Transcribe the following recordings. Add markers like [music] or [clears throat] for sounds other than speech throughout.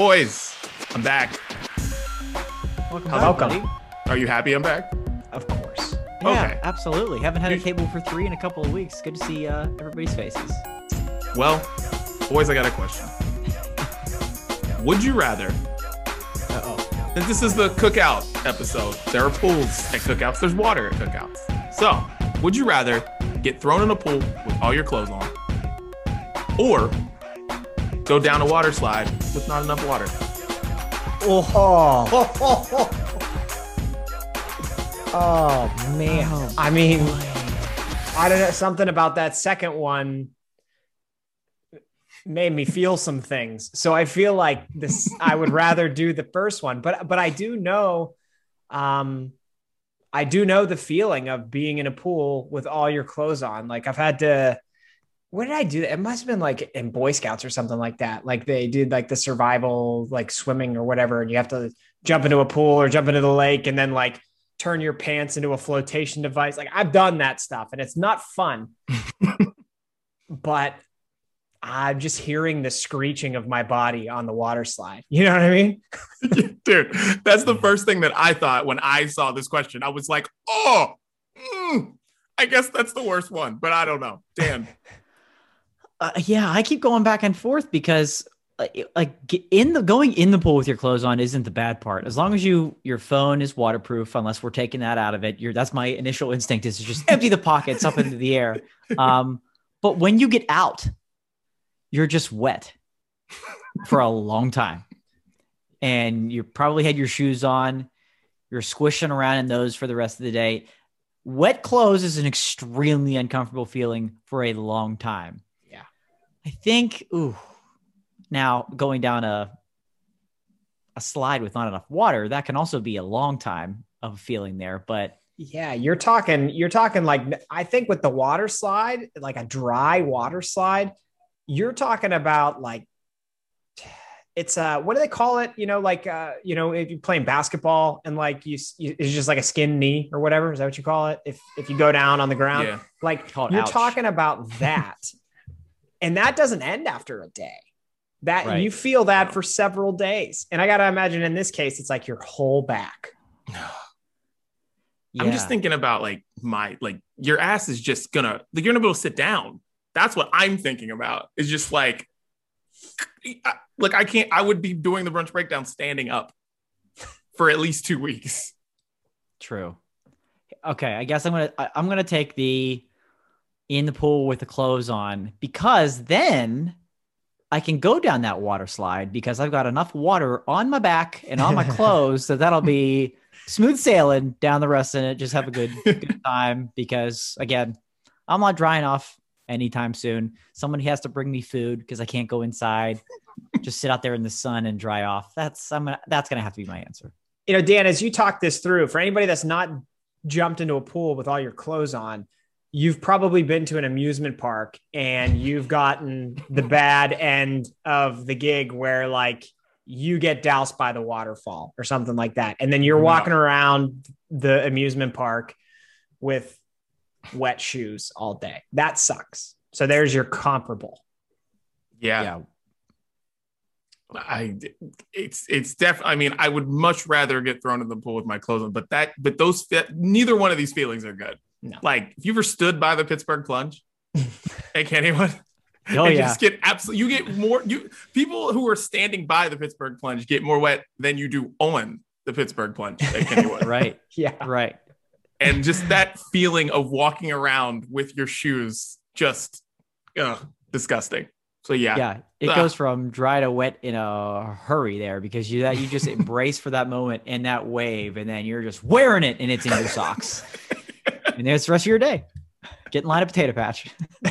Boys, I'm back. Welcome. Back, buddy. Are you happy I'm back? Of course. Yeah, Okay. absolutely. Haven't had a table for three in a couple of weeks. Good to see uh, everybody's faces. Well, boys, I got a question. Would you rather, Uh oh. since this is the cookout episode, there are pools at cookouts, there's water at cookouts. So, would you rather get thrown in a pool with all your clothes on or go down a water slide with not enough water? Oh. Oh oh, man. Oh, I mean, I don't know. Something about that second one made me feel some things. So I feel like this. I would rather do the first one, but but I do know, um, I do know the feeling of being in a pool with all your clothes on. Like I've had to. What did I do? It must have been like in Boy Scouts or something like that. Like they did like the survival, like swimming or whatever, and you have to jump into a pool or jump into the lake and then like turn your pants into a flotation device. Like I've done that stuff and it's not fun. [laughs] but I'm just hearing the screeching of my body on the water slide. You know what I mean? [laughs] Dude, that's the first thing that I thought when I saw this question. I was like, oh, mm, I guess that's the worst one, but I don't know. Dan. [laughs] Uh, yeah, I keep going back and forth because uh, like in the going in the pool with your clothes on isn't the bad part. As long as you your phone is waterproof, unless we're taking that out of it, that's my initial instinct is to just empty the pockets up into the air. Um, but when you get out, you're just wet for a long time, and you probably had your shoes on. You're squishing around in those for the rest of the day. Wet clothes is an extremely uncomfortable feeling for a long time. Yeah. I think, ooh, now going down a a slide with not enough water, that can also be a long time of feeling there. But Yeah, you're talking, you're talking like I think with the water slide, like a dry water slide, you're talking about like it's uh what do they call it? You know, like uh, you know, if you're playing basketball and like you, you it's just like a skin knee or whatever. Is that what you call it? If if you go down on the ground, Yeah. like you're ouch. talking about that. [laughs] and that doesn't end after a day. That Right. you feel that for several days. And I got to imagine in this case, it's like your whole back. [sighs] I'm just thinking about like my like your ass is just gonna like you're gonna be able to sit down. That's what I'm thinking about. It's just like I- look, I can't I would be doing the brunch breakdown standing up for at least two weeks. True. Okay, I guess I'm gonna I'm gonna take the in the pool with the clothes on because then I can go down that water slide because I've got enough water on my back and on my [laughs] clothes that that'll be smooth sailing down the rest of it. Just have a good good [laughs] time because again, I'm not drying off anytime soon. Somebody has to bring me food because I can't go inside. Just sit out there in the sun and dry off. That's I'm gonna that's gonna have to be my answer. you know, Dan, as you talk this through, for anybody that's not jumped into a pool with all your clothes on, you've probably been to an amusement park and you've gotten the [laughs] bad end of the gig where like you get doused by the waterfall or something like that. And then you're No. walking around the amusement park with wet shoes all day. That sucks. So there's your comparable. Yeah. I it's it's definitely I mean, I would much rather get thrown in the pool with my clothes on, but that but those fit neither one of these feelings are good. No. Like if you ever stood by the Pittsburgh plunge, [laughs] hey can anyone? Oh and yeah. just get absolutely you get more you people who are standing by the Pittsburgh plunge get more wet than you do on the Pittsburgh plunge at Kennywood. [laughs] right. Yeah. Right. and just that feeling of walking around with your shoes just ugh, disgusting. So yeah, Yeah. It goes from dry to wet in a hurry there because you that you just [laughs] embrace for that moment and that wave, and then you're just wearing it and it's in your socks. And there's the rest of your day. Getting line of potato patch. [laughs]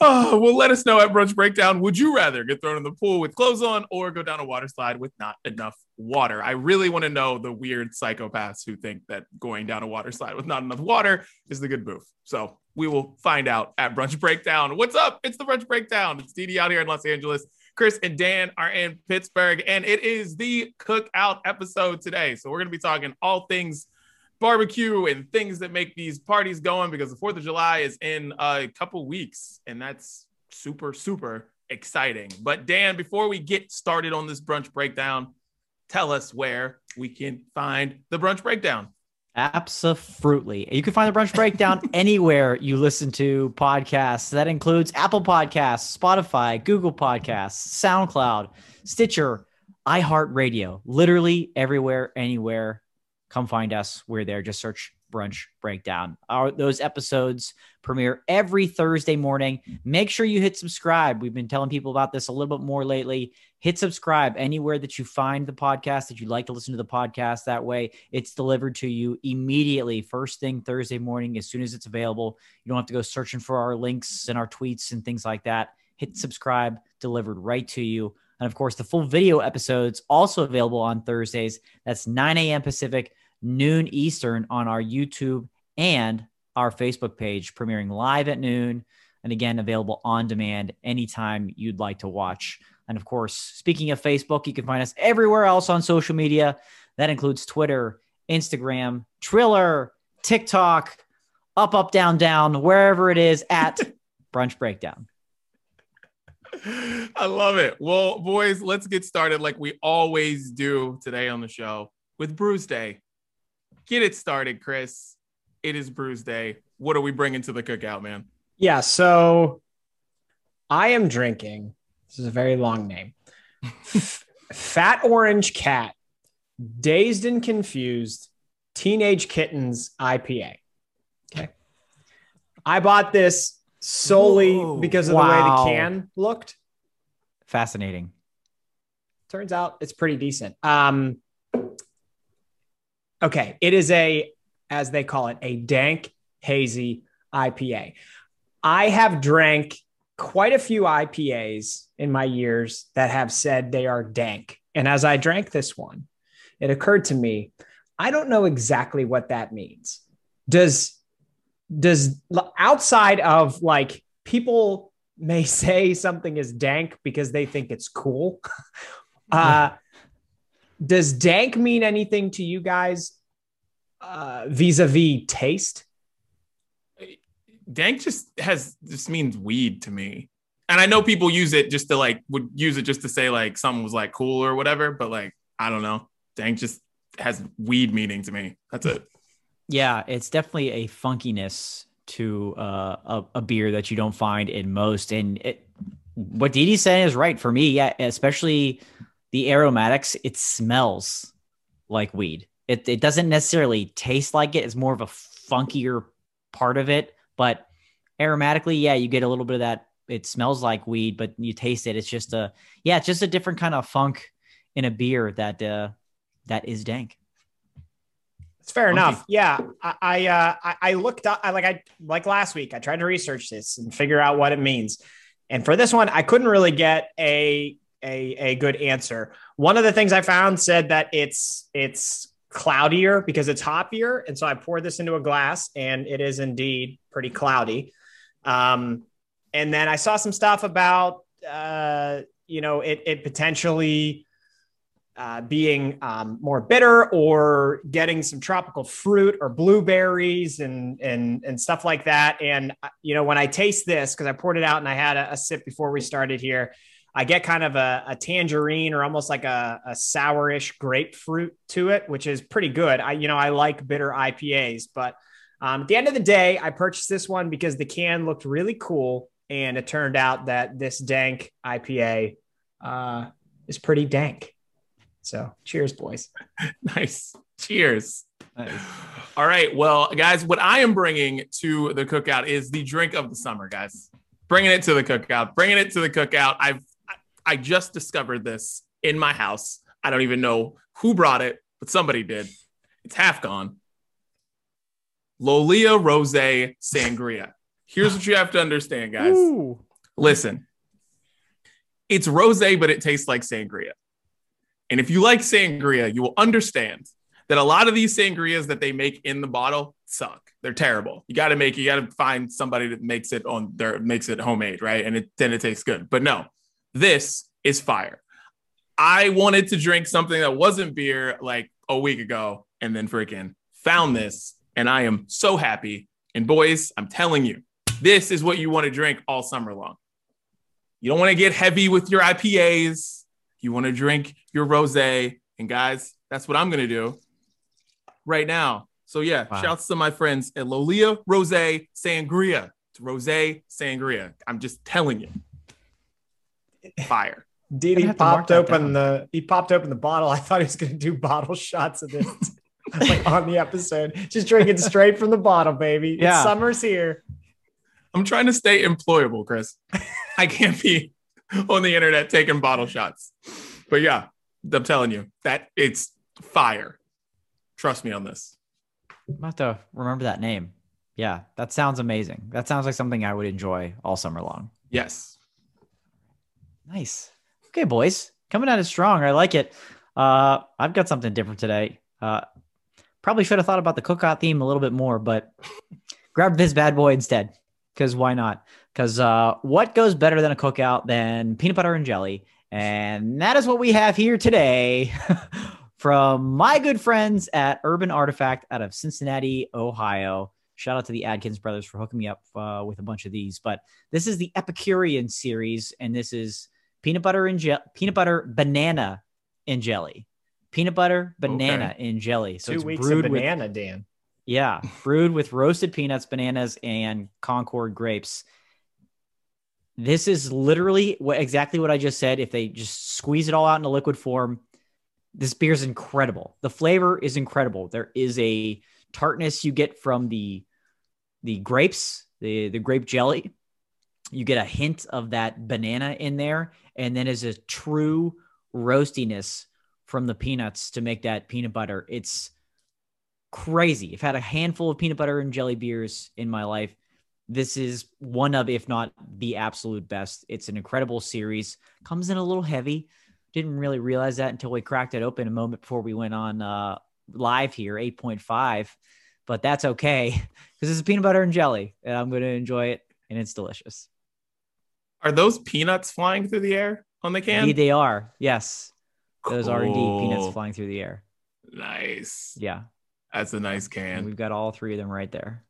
oh, well, let us know at Brunch Breakdown. Would you rather get thrown in the pool with clothes on or go down a water slide with not enough water? I really want to know the weird psychopaths who think that going down a water slide with not enough water is the good move. So we will find out at Brunch Breakdown. What's up? It's the Brunch Breakdown. It's DD out here in Los Angeles. Chris and Dan are in Pittsburgh, and it is the cookout episode today. So we're going to be talking all things barbecue and things that make these parties going because the 4th of July is in a couple weeks and that's super super exciting. But Dan, before we get started on this brunch breakdown, tell us where we can find the brunch breakdown. Absolutely. You can find the brunch breakdown [laughs] anywhere you listen to podcasts. That includes Apple Podcasts, Spotify, Google Podcasts, SoundCloud, Stitcher, iHeartRadio, literally everywhere, anywhere. Come find us. We're there. Just search brunch breakdown. Our those episodes premiere every Thursday morning. Make sure you hit subscribe. We've been telling people about this a little bit more lately. Hit subscribe anywhere that you find the podcast that you'd like to listen to the podcast. That way, it's delivered to you immediately, first thing Thursday morning, as soon as it's available. You don't have to go searching for our links and our tweets and things like that. Hit subscribe, delivered right to you. And of course, the full video episodes also available on Thursdays. That's 9 a.m. Pacific, noon Eastern on our YouTube and our Facebook page, premiering live at noon. And again, available on demand anytime you'd like to watch. And of course, speaking of Facebook, you can find us everywhere else on social media. That includes Twitter, Instagram, Triller, TikTok, up, up, down, down, wherever it is at [laughs] Brunch Breakdown. I love it. Well, boys, let's get started like we always do today on the show with Brews Day. Get it started, Chris. It is Brews Day. What are we bringing to the cookout, man? Yeah, so I am drinking. This is a very long name. [laughs] Fat Orange Cat, Dazed and Confused, Teenage Kittens IPA. Okay. I bought this solely Whoa. because of Wow. the way the can looked. Fascinating. turns out it's pretty decent. Um, okay, it is a, as they call it, a dank, hazy IPA. I have drank quite a few IPAs in my years that have said they are dank. And as I drank this one, it occurred to me, I don't know exactly what that means. Does does outside of like people may [laughs] say something is dank because they think it's cool. [laughs] uh, does dank mean anything to you guys uh, vis-a-vis taste? Dank just has just means weed to me. And I know people use it just to like would use it just to say like something was like cool or whatever, but like I don't know. Dank just has weed meaning to me. That's it. Yeah, it's definitely a funkiness to uh, a, a beer that you don't find in most. And it, what Dee Dee's saying is right for me. Yeah, especially the aromatics. It smells like weed. It it doesn't necessarily taste like it. It's more of a funkier part of it. But aromatically, yeah, you get a little bit of that. It smells like weed, but you taste it. It's just a yeah, it's just a different kind of funk in a beer that uh, that is dank. It's fair Funky. enough. Yeah, I I, uh, I I looked up. I like I like last week. I tried to research this and figure out what it means. And for this one, I couldn't really get a a a good answer. One of the things I found said that it's it's cloudier because it's hoppier, and so I poured this into a glass, and it is indeed pretty cloudy. Um, and then I saw some stuff about uh, you know it it potentially uh, being um, more bitter or getting some tropical fruit or blueberries and and and stuff like that. And uh, you know, when I taste this, because I poured it out and I had a, a sip before we started here, I get kind of a, a tangerine or almost like a, a sourish grapefruit to it, which is pretty good. I you know I like bitter IPAs, but um, at the end of the day, I purchased this one because the can looked really cool, and it turned out that this dank IPA uh, is pretty dank. So cheers, boys. [laughs] nice. Cheers. All right. Well, guys, what I am bringing to the cookout is the drink of the summer, guys. Bringing it to the cookout. Bringing it to the cookout. I've I- just discovered this in my house. I don't even know who brought it, but somebody did. It's half gone. Lolia Rose Sangria. Here's what you have to understand, guys. Ooh. Listen, it's rose, but it tastes like sangria. And if you like sangria, you will understand that a lot of these sangrias that they make in the bottle suck. They're terrible. You got to make, it, you got to find somebody that makes it on their, makes it homemade, right? And it, then it tastes good. But no, this is fire. I wanted to drink something that wasn't beer like a week ago and then freaking found this. And I am so happy. And boys, I'm telling you, this is what you want to drink all summer long. You don't want to get heavy with your IPAs. You want to drink your rosé. And guys, that's what I'm going to do right now. So yeah, Wow. shouts to my friends at Lolia Rosé Sangria. It's Rosé Sangria. I'm just telling you. Fire. Didi gonna have to mark popped open down. the he popped open the bottle. I thought he was gonna do bottle shots of this [laughs] like on the episode. Just drinking straight from the bottle, baby. It's Yeah. summer's here. I'm trying to stay employable, Chris. I can't be on the internet taking bottle shots. But yeah, I'm telling you that it's fire. Trust me on this. I'm about to remember that name. Yeah, that sounds amazing. That sounds like something I would enjoy all summer long. Yes. Nice. Okay, boys, coming at it strong. I like it. Uh, I've got something different today. Uh, probably should have thought about the cookout theme a little bit more, but grab this bad boy instead. Because why not? Because uh, what goes better than a cookout than peanut butter and jelly? And that is what we have here today [laughs] from my good friends at Urban Artifact out of Cincinnati, Ohio. Shout out to the Adkins brothers for hooking me up uh, with a bunch of these. But this is the Epicurean series, and this is peanut butter and je- peanut butter banana and jelly. Peanut butter banana and jelly. So Two it's weeks of brewed with banana, Dan. yeah, brewed with roasted peanuts, bananas, and Concord grapes. This is literally what exactly what I just said. If they just squeeze it all out in a liquid form, this beer is incredible. The flavor is incredible. There is a tartness you get from the the grapes, the the grape jelly. You get a hint of that banana in there, and then is a true roastiness from the peanuts to make that peanut butter. It's crazy. I've had a handful of peanut butter and jelly beers in my life. This is one of, if not the absolute best. It's an incredible series. Comes in a little heavy. Didn't really realize that until we cracked it open a moment before we went on uh, live here, 8.5. But that's okay [laughs] because it's peanut butter and jelly, and I'm going to enjoy it, and it's delicious. Are those peanuts flying through the air on the can? Indeed, they are. Yes, those are indeed peanuts flying through the air. Nice. Yeah, That's a nice and can. we've got all three of them right there.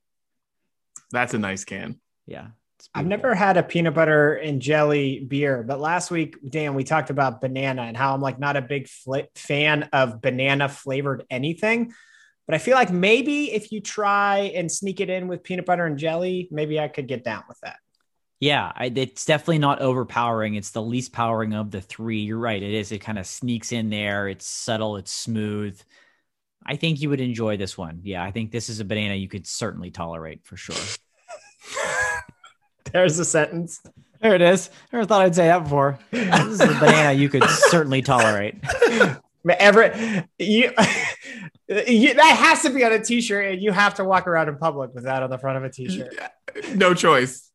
That's a nice can. Yeah, I've never had a peanut butter and jelly beer, but last week, Dan, we talked about banana and how I'm like not a big fl- fan of banana flavored anything. But I feel like maybe if you try and sneak it in with peanut butter and jelly, maybe I could get down with that. Yeah, I, it's definitely not overpowering. It's the least powering of the three. You're right. It is. It kind of sneaks in there. It's subtle. It's smooth. I think you would enjoy this one. Yeah, I think this is a banana you could certainly tolerate for sure. [laughs] There's a sentence. There it is. Never thought I'd say that before. This is a banana you could certainly tolerate. [laughs] Every you, [laughs] you that has to be on a t-shirt, and you have to walk around in public with that on the front of a t-shirt. No choice.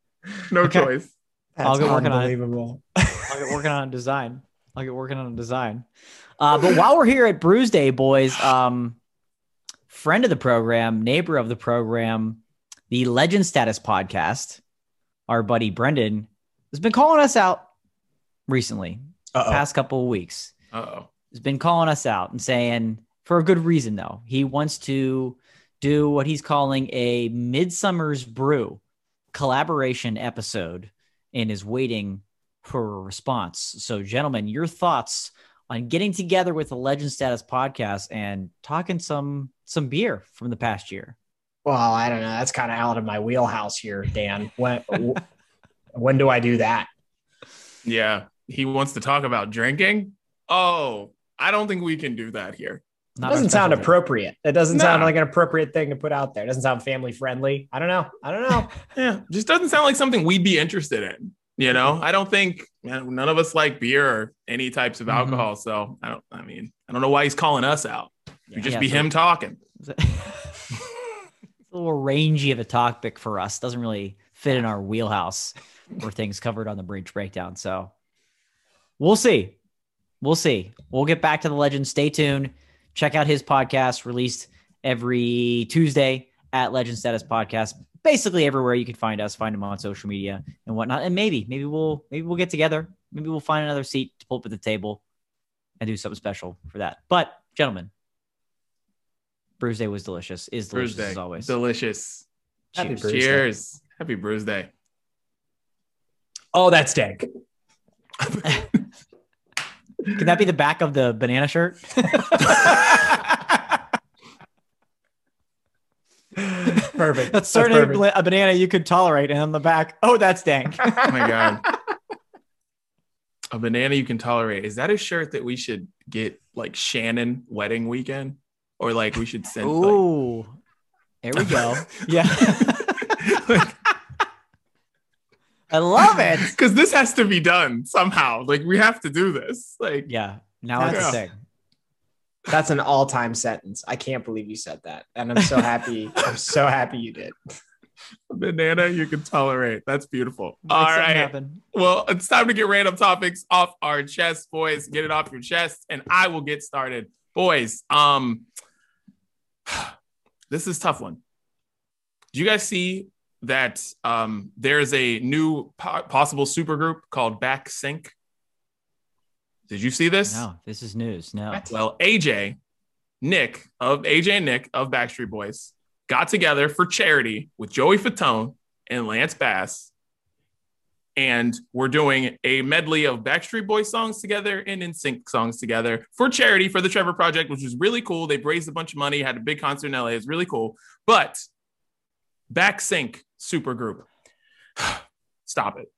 No Okay. choice. I'll That's get working on it. I'll get working on a design. I'll get working on a design. Uh, but while we're here at Brews Day, boys, um, friend of the program, neighbor of the program, the Legend Status podcast, our buddy Brendan has been calling us out recently, Uh-oh. past couple of weeks. Uh oh. Has been calling us out and saying for a good reason though. He wants to do what he's calling a Midsummer's Brew collaboration episode and is waiting for a response. So, gentlemen, your thoughts on getting together with the Legend Status podcast and talking some some beer from the past year. Well, I don't know. That's kind of out of my wheelhouse here, Dan. When [laughs] when do I do that? Yeah. He wants to talk about drinking. Oh, I don't think we can do that here. It Not doesn't sound appropriate. It doesn't sound like an appropriate thing to put out there. It doesn't sound family friendly. I don't know. I don't know. [laughs] Yeah. Just doesn't sound like something we'd be interested in. You know, I don't think man, none of us like beer or any types of Mhm. alcohol. So I don't, I mean, I don't know why he's calling us out. You just Yeah, be so- him talking. [laughs] It's a little rangy of a topic for us. Doesn't really fit in our wheelhouse or things covered on the bridge breakdown. So we'll see. We'll see. We'll get back to the legend. Stay tuned. Check out his podcast released every Tuesday at Legend Status Podcast. Basically everywhere you can find us, find him on social media and whatnot. And maybe, maybe we'll maybe we'll get together. Maybe we'll find another seat to pull up at the table and do something special for that. But gentlemen, Brews Day was delicious. Is delicious Brews Day. as always. Delicious. Happy Cheers. Day. Happy Brews Day. Oh, that's dank. [laughs] Can that be the back of the banana shirt? [laughs] Perfect. That's That's certainly perfect. a banana you could tolerate, and on the back, oh, that's dank. Oh my god. A banana you can tolerate. Is that a shirt that we should get like Shannon wedding weekend? Or like we should send like, there we go. [laughs] Yeah, I love it. [laughs] because this has to be done somehow. Like we have to do this. Like Yeah, now it's a That's- thing. That's an all-time sentence. I can't believe you said that, and I'm so happy. [laughs] I'm so happy you did. banana you can tolerate. That's beautiful. Make All something right. happen. Well, it's time to get random topics off our chest, boys. Get it off your chest, and I will get started. Boys, um, [sighs] this is a tough one. Do you guys see that um there's a new po- possible supergroup called Back Sync? Did you see this? No, this is news. No. Well, AJ, Nick of AJ and Nick of Backstreet Boys got together for charity with Joey Fatone and Lance Bass. And we're doing a medley of Backstreet Boys songs together and NSYNC songs together for charity for the Trevor Project, which was really cool. They raised a bunch of money, had a big concert in LA. It's really cool. But Backsync supergroup, [sighs] stop it.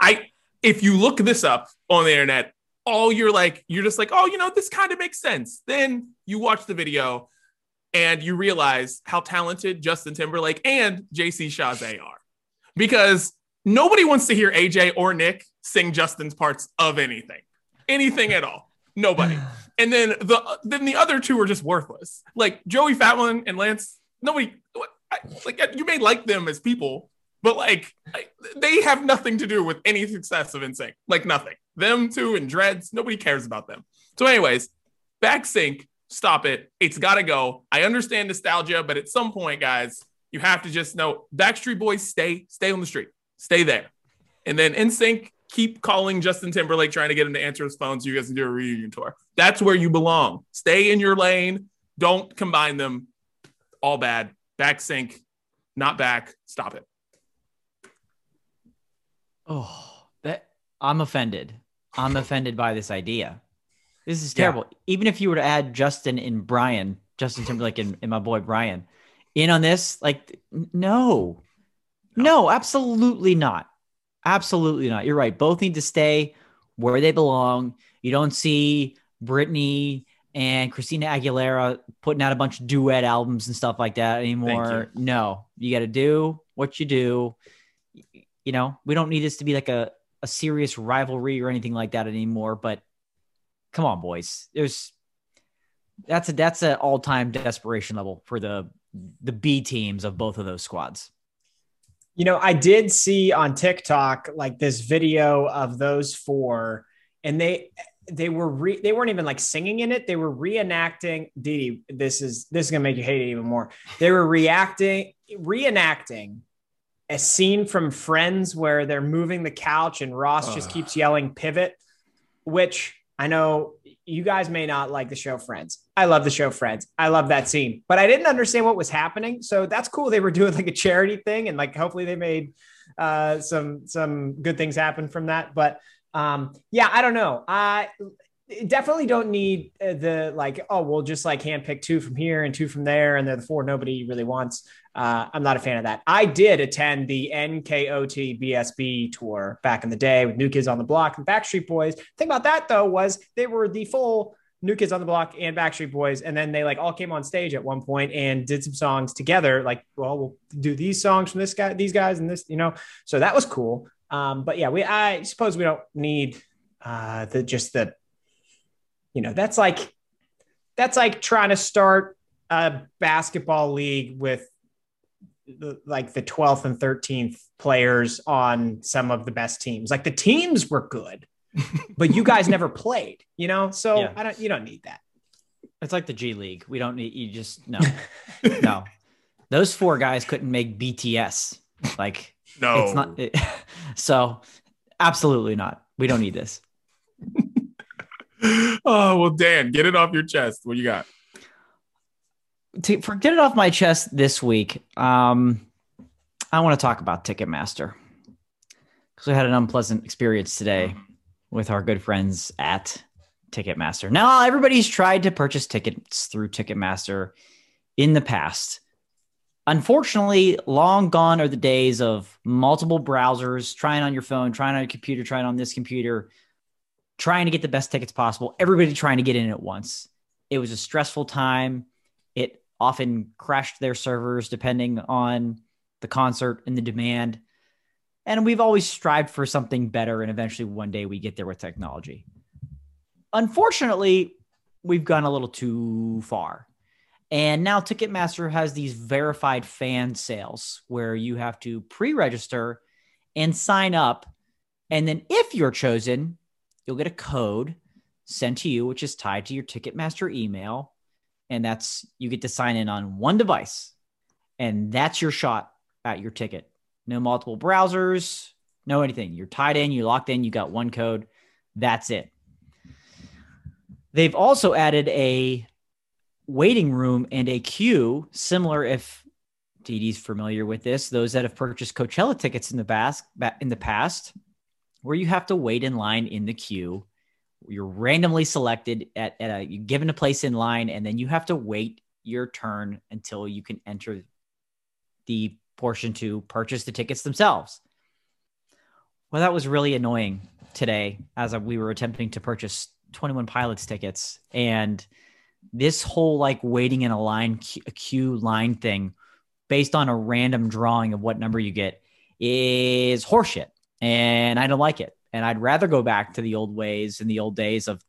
I if you look this up on the internet, all you're like, you're just like, oh, you know, this kind of makes sense. Then you watch the video and you realize how talented Justin Timberlake and JC Chasez are. Because nobody wants to hear AJ or Nick sing Justin's parts of anything, anything at all. Nobody. [sighs] And then the then the other two are just worthless. Like Joey Fatman and Lance. Nobody I- like you may like them as people, but like I- they have nothing to do with any success of NSYNC. Like nothing. Them two and Dreads. Nobody cares about them. So, anyways, back sync. Stop it. It's got to go. I understand nostalgia, but at some point, guys, you have to just know Backstreet Boys stay stay on the street, stay there, and then NSYNC keep calling Justin Timberlake trying to get him to answer his phone so you guys can do a reunion tour. That's where you belong. Stay in your lane. Don't combine them. All bad. Back sync, not back. Stop it. Oh, that I'm offended. I'm offended by this idea. This is Yeah. terrible. Even if you were to add Justin and Brian, Justin Timberlake [laughs] and, and my boy Brian, in on this, like, n- no, no, absolutely not. Absolutely not. You're right. Both need to stay where they belong. You don't see Britney and Christina Aguilera putting out a bunch of duet albums and stuff like that anymore. No, you got to do what you do. You know, we don't need this to be like a, a serious rivalry or anything like that anymore. But come on, boys. There's that's a that's an all time desperation level for the the B teams of both of those squads. You know, I did see on TikTok like this video of those four, and they they were re- they weren't even like singing in it. They were reenacting. Didi, this is this is gonna make you hate it even more. They were reacting, reenacting a scene from Friends where they're moving the couch and Ross just Ugh. keeps yelling "pivot," which I know you guys may not like the show Friends. I love the show Friends. I love that scene, but I didn't understand what was happening. So that's cool. They were doing like a charity thing, and like hopefully they made uh, some some good things happen from that. But um, yeah, I don't know. I definitely don't need uh, the like oh we'll just like handpick two from here and two from there, and they're the four nobody really wants. Uh, I'm not a fan of that. I did attend the NKOT BSB tour back in the day with New Kids on the Block and Backstreet Boys. thing about that though was they were the full New Kids on the Block and Backstreet Boys, and then they like all came on stage at one point and did some songs together. Like, well, we'll do these songs from this guy, these guys, and this, you know. So that was cool. Um, but yeah, we I suppose we don't need uh, the just the, you know, that's like that's like trying to start a basketball league with the, like the 12th and 13th players on some of the best teams. Like the teams were good, [laughs] but you guys never played, you know? So Yeah. I don't, you don't need that. It's like the G League. We don't need you just no. [laughs] no. Those four guys couldn't make BTS. Like No. it's not it, [laughs] so absolutely not. We don't need this. [laughs] oh well, Dan, get it off your chest. What you got? to for get it off my chest this week, um, I want to talk about Ticketmaster because we had an unpleasant experience today with our good friends at Ticketmaster. Now, everybody's tried to purchase tickets through Ticketmaster in the past. Unfortunately, long gone are the days of multiple browsers, trying on your phone, trying on your computer, trying on this computer, trying to get the best tickets possible, everybody trying to get in at once. It was a stressful time. It often crashed their servers depending on the concert and the demand. And we've always strived for something better. And eventually, one day, we get there with technology. Unfortunately, we've gone a little too far. And now Ticketmaster has these verified fan sales where you have to pre register and sign up. And then, if you're chosen, you'll get a code sent to you, which is tied to your Ticketmaster email. And that's you get to sign in on one device. And that's your shot at your ticket. No multiple browsers, no anything. You're tied in, you locked in, you got one code. That's it. They've also added a waiting room and a queue, similar if DD's familiar with this, those that have purchased Coachella tickets in the past, in the past, where you have to wait in line in the queue. You're randomly selected at, at a given a place in line, and then you have to wait your turn until you can enter the portion to purchase the tickets themselves. Well, that was really annoying today as we were attempting to purchase 21 Pilots tickets. And this whole like waiting in a line, a queue line thing based on a random drawing of what number you get is horseshit. And I don't like it. And I'd rather go back to the old ways and the old days of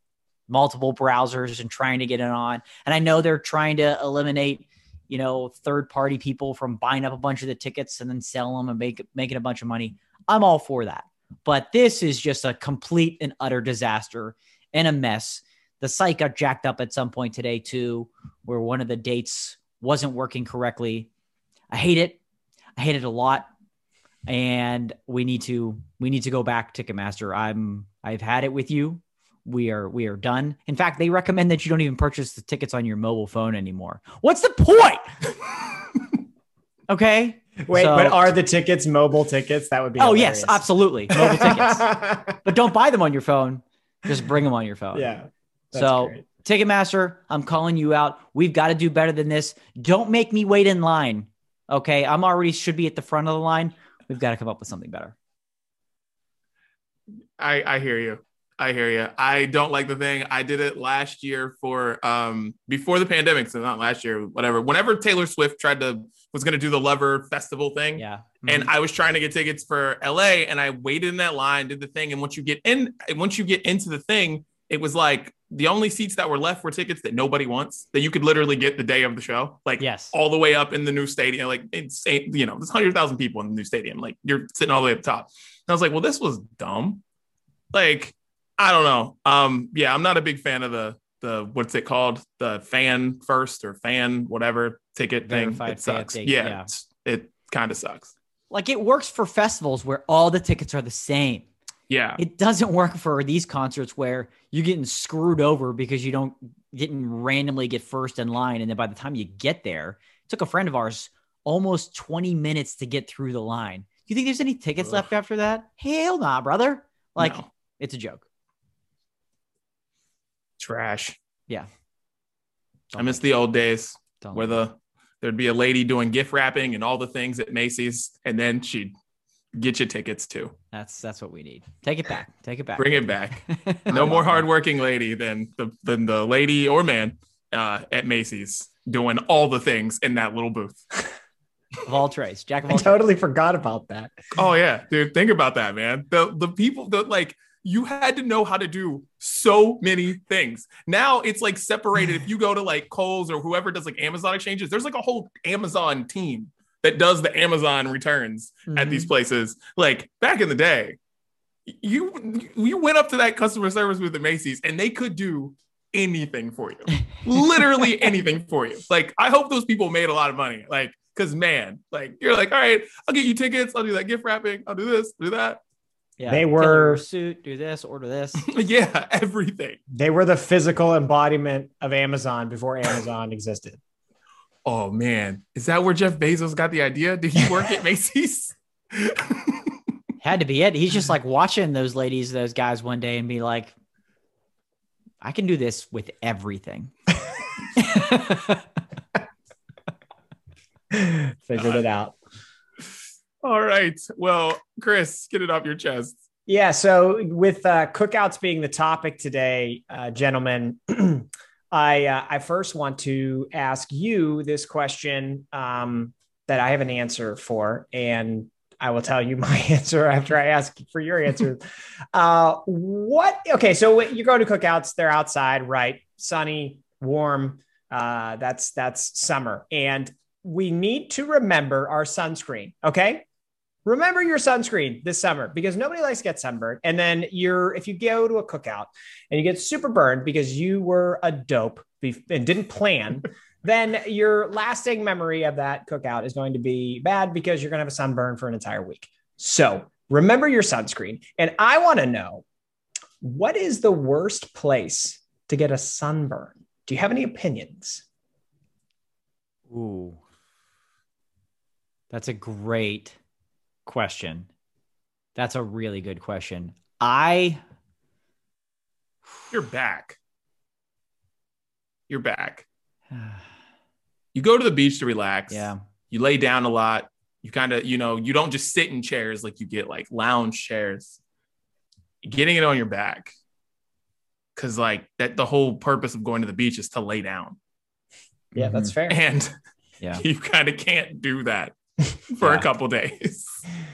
multiple browsers and trying to get it on. And I know they're trying to eliminate you know, third party people from buying up a bunch of the tickets and then sell them and make making a bunch of money. I'm all for that. But this is just a complete and utter disaster and a mess. The site got jacked up at some point today too, where one of the dates wasn't working correctly. I hate it. I hate it a lot. And we need to we need to go back Ticketmaster. I'm I've had it with you we are we are done. In fact, they recommend that you don't even purchase the tickets on your mobile phone anymore. What's the point? [laughs] okay. Wait, so, but are the tickets mobile tickets? That would be. Oh hilarious. yes, absolutely, mobile tickets. [laughs] But don't buy them on your phone. Just bring them on your phone. Yeah. So great. Ticketmaster, I'm calling you out. We've got to do better than this. Don't make me wait in line. Okay, I'm already should be at the front of the line. We've got to come up with something better. I I hear you. I hear you. I don't like the thing. I did it last year for um before the pandemic, so not last year, whatever. Whenever Taylor Swift tried to was going to do the Lover Festival thing, yeah, mm-hmm. and I was trying to get tickets for LA, and I waited in that line, did the thing, and once you get in, once you get into the thing, it was like the only seats that were left were tickets that nobody wants that you could literally get the day of the show, like yes, all the way up in the new stadium, like it's you know, there's hundred thousand people in the new stadium, like you're sitting all the way up top. And I was like, well, this was dumb, like I don't know. Um, yeah, I'm not a big fan of the the what's it called the fan first or fan whatever ticket Verified thing. It sucks. yeah, yeah. it kind of sucks. Like it works for festivals where all the tickets are the same. Yeah, it doesn't work for these concerts where you're getting screwed over because you don't didn't randomly get first in line, and then by the time you get there, it took a friend of ours almost 20 minutes to get through the line. Do you think there's any tickets Ugh. left after that? Hell nah, brother. Like no. it's a joke trash. Yeah. Don't I miss the old days Don't where the there'd be a lady doing gift wrapping and all the things at Macy's, and then she'd get you tickets too. That's that's what we need. Take it back. Take it back. Bring it back. [laughs] no more hardworking lady than the than the lady or man uh, at Macy's doing all the things in that little booth. of all trades, Jack of all I totally forgot about that. Oh yeah, dude, think about that, man. The the people that like you had to know how to do so many things. Now it's like separated. if you go to like Kohl's or whoever does like Amazon exchanges, there's like a whole Amazon team that does the Amazon returns mm-hmm. at these mm-hmm. places. Like back in the day, you you went up to that customer service with the Macy's and they could do anything for you. Literally [laughs] anything for you. Like I hope those people made a lot of money. Like cuz man, like you're like, "All right, I'll get you tickets, I'll do that gift wrapping, I'll do this, do that." Yeah, they were suit, do this, order this. [laughs] yeah, everything. They were the physical embodiment of Amazon before Amazon existed. Oh man, is that where Jeff Bezos got the idea? Did he work at [laughs] Macy's? Had to be it. He's just [laughs] like watching those ladies, those guys one day and be like, I can do this with everything. [laughs] Figured it out. All right. Well, Chris, get it off your chest. Yeah. So with uh, cookouts being the topic today, uh, gentlemen, [clears throat] I uh, I first want to ask you this question um, that I have an answer for, and I will tell you [laughs] my answer after I ask for your answer. [laughs] uh, what? Okay, so you go to cookouts; they're outside, right? Sunny, warm. Uh, that's that's summer, and we need to remember our sunscreen. Okay, remember your sunscreen this summer because nobody likes to get sunburned. And then you're if you go to a cookout and you get super burned because you were a dope and didn't plan. [laughs] then your lasting memory of that cookout is going to be bad because you're going to have a sunburn for an entire week. So remember your sunscreen. And I want to know what is the worst place to get a sunburn? Do you have any opinions? Ooh, that's a great question. That's a really good question. I. You're back. You're back. [sighs] you go to the beach to relax. Yeah. You lay down a lot. You kind of, you know, you don't just sit in chairs like you get like lounge chairs. Getting it on your back. Cause like that the whole purpose of going to the beach is to lay down. Yeah, that's mm-hmm. fair. And yeah, [laughs] you kind of can't do that [laughs] for Yeah. a couple days.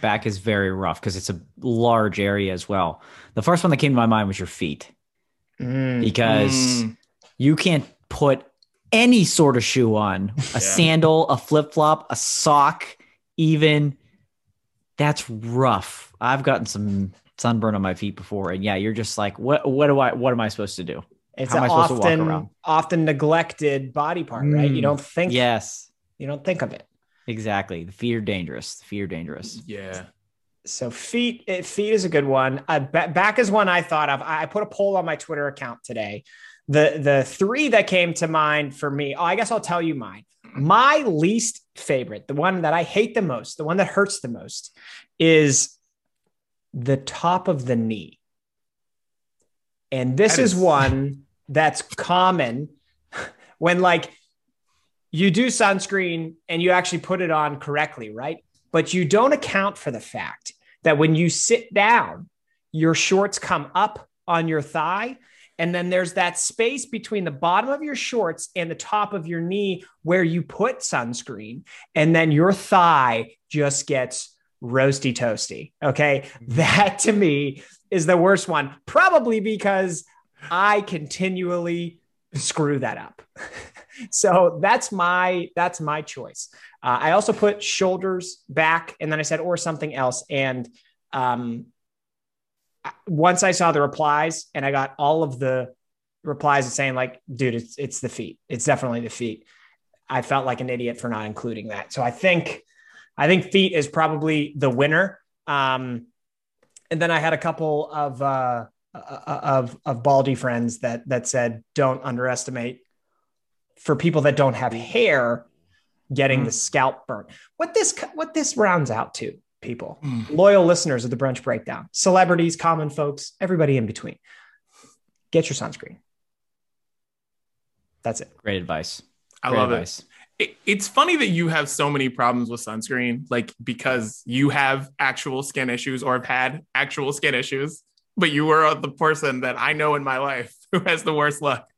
back is very rough because it's a large area as well. The first one that came to my mind was your feet Mm. because Mm, you can't put any sort of shoe on a [laughs] sandal, a flip flop, a sock, even. That's rough. I've gotten some sunburn on my feet before, and yeah, you're just like, what? What do I? What am I supposed to do? It's How am an I supposed to walk often around? often neglected body part, right? You Mm. don't think Yes, you don't think of it. Exactly. The feet are dangerous. The feet are dangerous. yeah. So feet, eh, feet is a good one. Uh, back is one I thought of. I I put a poll on my Twitter account today. The the three that came to mind for me. Oh, I guess I'll tell you mine. My least favorite, the one that I hate the most, the one that hurts the most, is the top of the knee. And this That is is- one that's common [laughs] when like you do sunscreen and you actually put it on correctly, right? But you don't account for the fact that when you sit down, your shorts come up on your thigh. And then there's that space between the bottom of your shorts and the top of your knee where you put sunscreen. And then your thigh just gets roasty toasty. Okay. Mm-hmm. That to me is the worst one, probably because I continually screw that up. [laughs] so that's my that's my choice. Uh, I also put shoulders back, and then I said or something else. And um, once I saw the replies, and I got all of the replies saying like, "Dude, it's it's the feet. It's definitely the feet." I felt like an idiot for not including that. So I think I think feet is probably the winner. Um, and then I had a couple of uh, of of baldy friends that that said, "Don't underestimate." For people that don't have hair, getting Mm. the scalp burn. What this what this rounds out to, people, Mm. loyal listeners of the brunch breakdown, celebrities, common folks, everybody in between. Get your sunscreen. That's it. Great advice. I Great love it. advice. it. It's funny that you have so many problems with sunscreen, like because you have actual skin issues or have had actual skin issues, but you were the person that I know in my life [laughs] who has the worst luck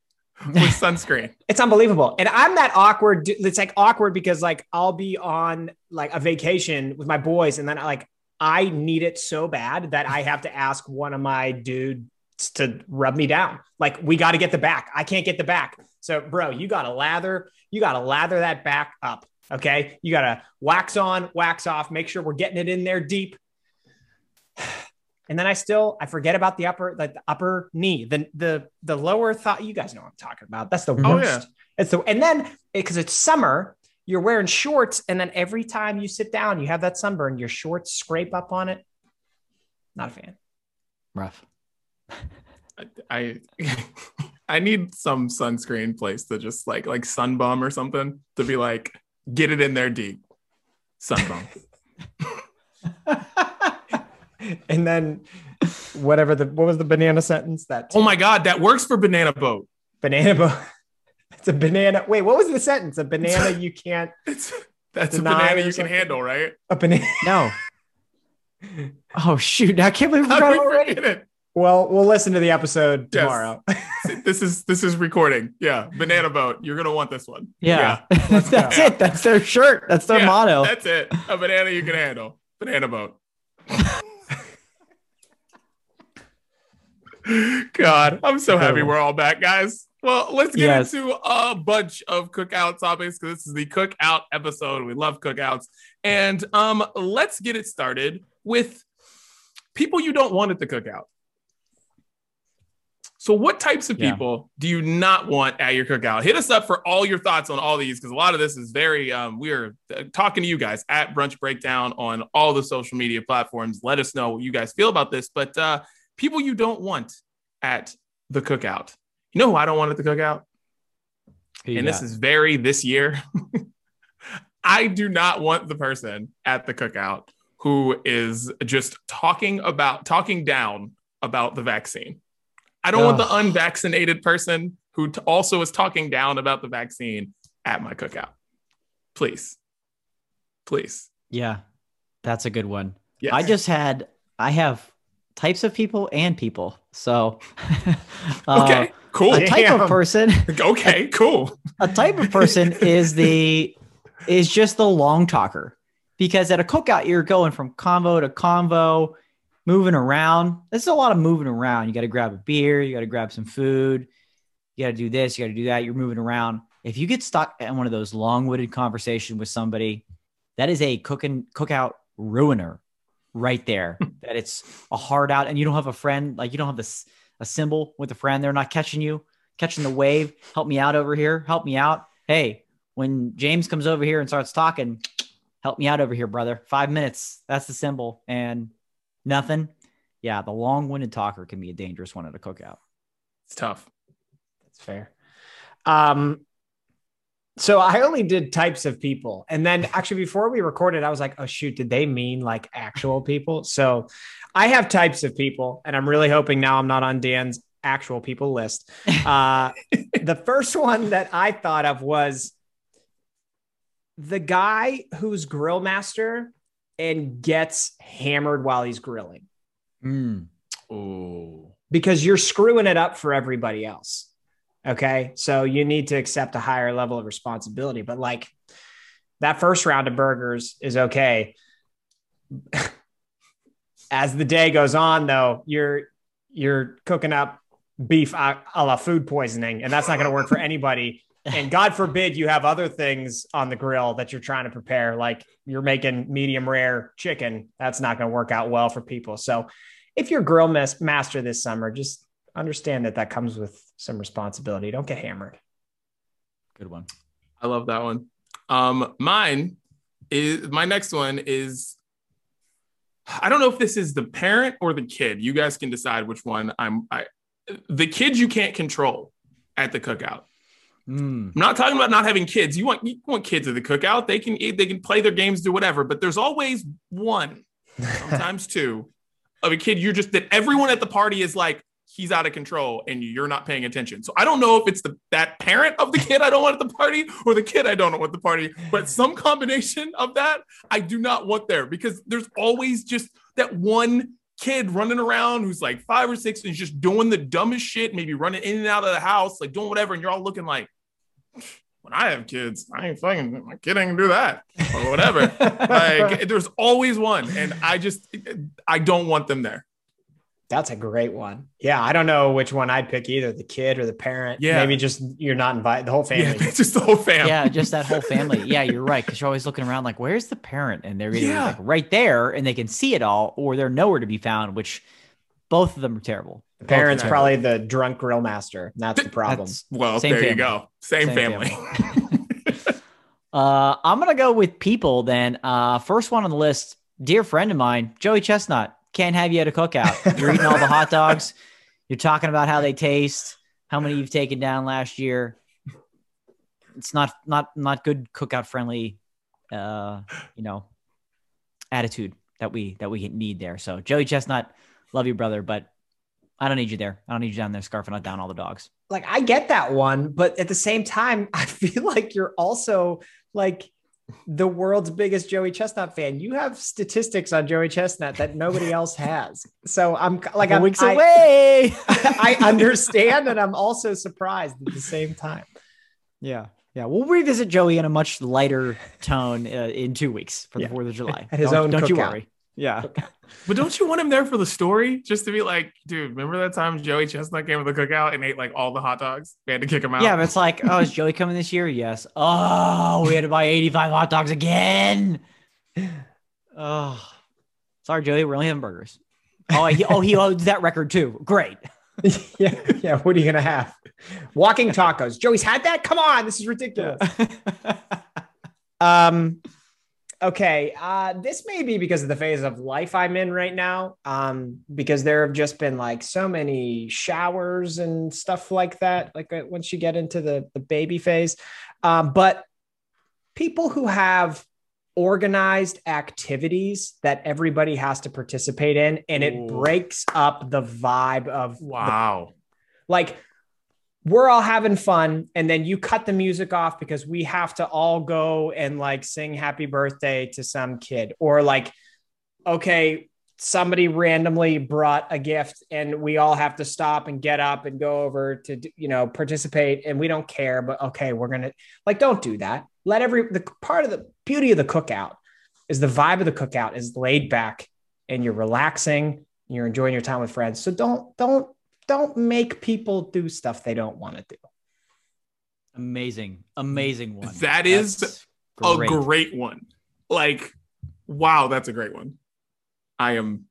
[laughs] with sunscreen. It's unbelievable. And I'm that awkward. It's like awkward because like I'll be on like a vacation with my boys and then like I need it so bad that I have to ask one of my dudes to rub me down. Like we got to get the back. I can't get the back. So bro, you got to lather, you got to lather that back up. Okay. You got to wax on, wax off, make sure we're getting it in there deep. And then I still I forget about the upper like the upper knee, the the the lower thigh. You guys know what I'm talking about. That's the mm-hmm. oh, worst. Oh, yeah. It's the and then because it's summer, you're wearing shorts, and then every time you sit down, you have that sunburn. Your shorts scrape up on it. Not a fan. Rough. I [laughs] I need some sunscreen place to just like like sunbum or something to be like get it in there deep. Sunbum. [laughs] [laughs] and then whatever the what was the banana sentence that Oh my god, that works for banana boat. banana boat. [laughs] It's a banana. Wait, what was the sentence? A banana you can't. [laughs] It's that's a banana or you can handle, right? A banana. No. Oh shoot! I can't believe we How forgot already. forget it? Well, we'll listen to the episode Yes. tomorrow. This is this is recording. Yeah, banana boat. You're gonna want this one. Yeah, Let's that's go. it. That's their shirt. That's their Yeah, motto. That's it. A banana you can handle. Banana boat. God, I'm so happy we're all back, guys. Well, let's get Yes. into a bunch of cookout topics because this is the cookout episode. We love cookouts. And um, let's get it started with people you don't want at the cookout. So, what types of Yeah. people do you not want at your cookout? Hit us up for all your thoughts on all these because a lot of this is very. Um, we are uh, talking to you guys at Brunch Breakdown on all the social media platforms. Let us know what you guys feel about this. But uh, people you don't want at the cookout. You know who I don't want at the cookout? Who and this is very this year. [laughs] I do not want the person at the cookout who is just talking about talking down about the vaccine. I don't want the unvaccinated person who t- also is talking down about the vaccine at my cookout. Please. Please. yeah, that's a good one. Yes. I just had. I have types of people and people. So, [laughs] uh, Okay. Cool. a type Damn. of person. [laughs] Okay, [laughs] cool. a type of person is the is just the long talker because at a cookout you're going from convo to convo moving around there's a lot of moving around you got to grab a beer you got to grab some food you got to do this you got to do that you're moving around if you get stuck in one of those long-winded conversations with somebody that is a cooking cookout ruiner right there [laughs] that it's a hard out and you don't have a friend like you don't have this a symbol with a friend they're not catching you catching the wave. Help me out over here. Help me out. Hey, when James comes over here and starts talking, help me out over here, brother. Five minutes. That's the symbol. And nothing. Yeah, the long winded talker can be a dangerous one at a cookout. It's tough. That's fair. Um, so I only did types of people, and then actually before we recorded, I was like, "Oh shoot, did they mean like actual people?" So I have types of people, and I'm really hoping now I'm not on Dan's actual people list. [laughs] Uh, the first one that I thought of was the guy who's grill master and gets hammered while he's grilling Mm. Oh. because you're screwing it up for everybody else. Okay. So you need to accept a higher level of responsibility. But like that first round of burgers is okay. [laughs] As the day goes on, though, you're you're cooking up beef a, a la food poisoning, and that's not going to work for anybody. And God forbid you have other things on the grill that you're trying to prepare, like you're making medium rare chicken. That's not going to work out well for people. So if you're grill mas- master this summer, just understand that that comes with some responsibility. Don't get hammered. Good one. I love that one. Um, mine is my next one is I don't know if this is the parent or the kid. You guys can decide which one I'm I the kid you can't control at the cookout. Mm. I'm not talking about not having kids. You want you want kids at the cookout. They can eat, they can play their games, do whatever, but there's always one, sometimes [laughs] two, of a kid you're just that everyone at the party is like he's out of control and you're not paying attention. So I don't know if it's the that parent of the kid I don't want at the party or the kid I don't want at the party, but [laughs] some combination of that I do not want there because there's always just that one kid running around who's like five or six and is just doing the dumbest shit, maybe running in and out of the house, like doing whatever, and you're all looking like when I have kids, I ain't fucking my kid ain't gonna do that or whatever. [laughs] like there's always one, and I just I don't want them there. That's a great one. Yeah, I don't know which one I'd pick either, the kid or the parent. Yeah. Maybe just you're not invited, the whole family. it's [laughs] just the whole family. Yeah, just that whole family. Yeah, you're right. Because you're always looking around like, where's the parent? And they're either Yeah. like right there and they can see it all, or they're nowhere to be found, which both of them are terrible. the parent's Both probably the drunk grill master. That's the problem. That's- Well, Same there you go. Same, Same family. [laughs] Uh, I'm gonna go with people then. Uh, first one on the list, dear friend of mine, Joey Chestnut. Can't have you at a cookout. [laughs] You're eating all the hot dogs. You're talking about how they taste, how many you've taken down last year. It's not not not good cookout friendly, uh, you know, attitude that we that we need there. So Joey Chestnut, love you, brother, but I don't need you there. I don't need you down there scarfing down all the dogs. Like I get that one, but at the same time, [laughs] I feel like you're also like the world's biggest Joey Chestnut fan. You have statistics on Joey Chestnut that nobody [laughs] else has. So I'm like I'm weeks I, away. [laughs] I understand and I'm also surprised at the same time. Yeah. Yeah, we'll revisit Joey in a much lighter tone uh, in two weeks for Yeah. the Fourth of July. [laughs] At his don't, own Don't you worry. Yeah, [laughs] But don't you want him there for the story? Just to be like, dude, remember that time Joey Chestnut came to the cookout and ate like all the hot dogs? We had to kick him out. yeah. But it's like, oh, is Joey coming this year? Yes. Oh, we had to buy eighty-five hot dogs again. [sighs] Oh, sorry, Joey. We're only having burgers. Oh, he, oh, he owns that record too. Great. [laughs] yeah, yeah. What are you gonna have? Walking tacos. Joey's had that. Come on, this is ridiculous. [laughs] Um, okay. Uh, this may be because of the phase of life I'm in right now. Um, because there have just been like so many showers and stuff like that. Like uh, once you get into the the baby phase, um, but people who have organized activities that everybody has to participate in, and it Ooh. breaks up the vibe of the Wow. like we're all having fun and then you cut the music off because we have to all go and like sing happy birthday to some kid or like okay somebody randomly brought a gift and we all have to stop and get up and go over to you know participate and we don't care but okay we're gonna like don't do that. Let every the part of the beauty of the cookout is the vibe of the cookout is laid back and you're relaxing you're enjoying your time with friends. So don't don't don't make people do stuff they don't want to do Amazing, amazing mm. one. That is That's A great one. Like, wow, that's a great one. I am,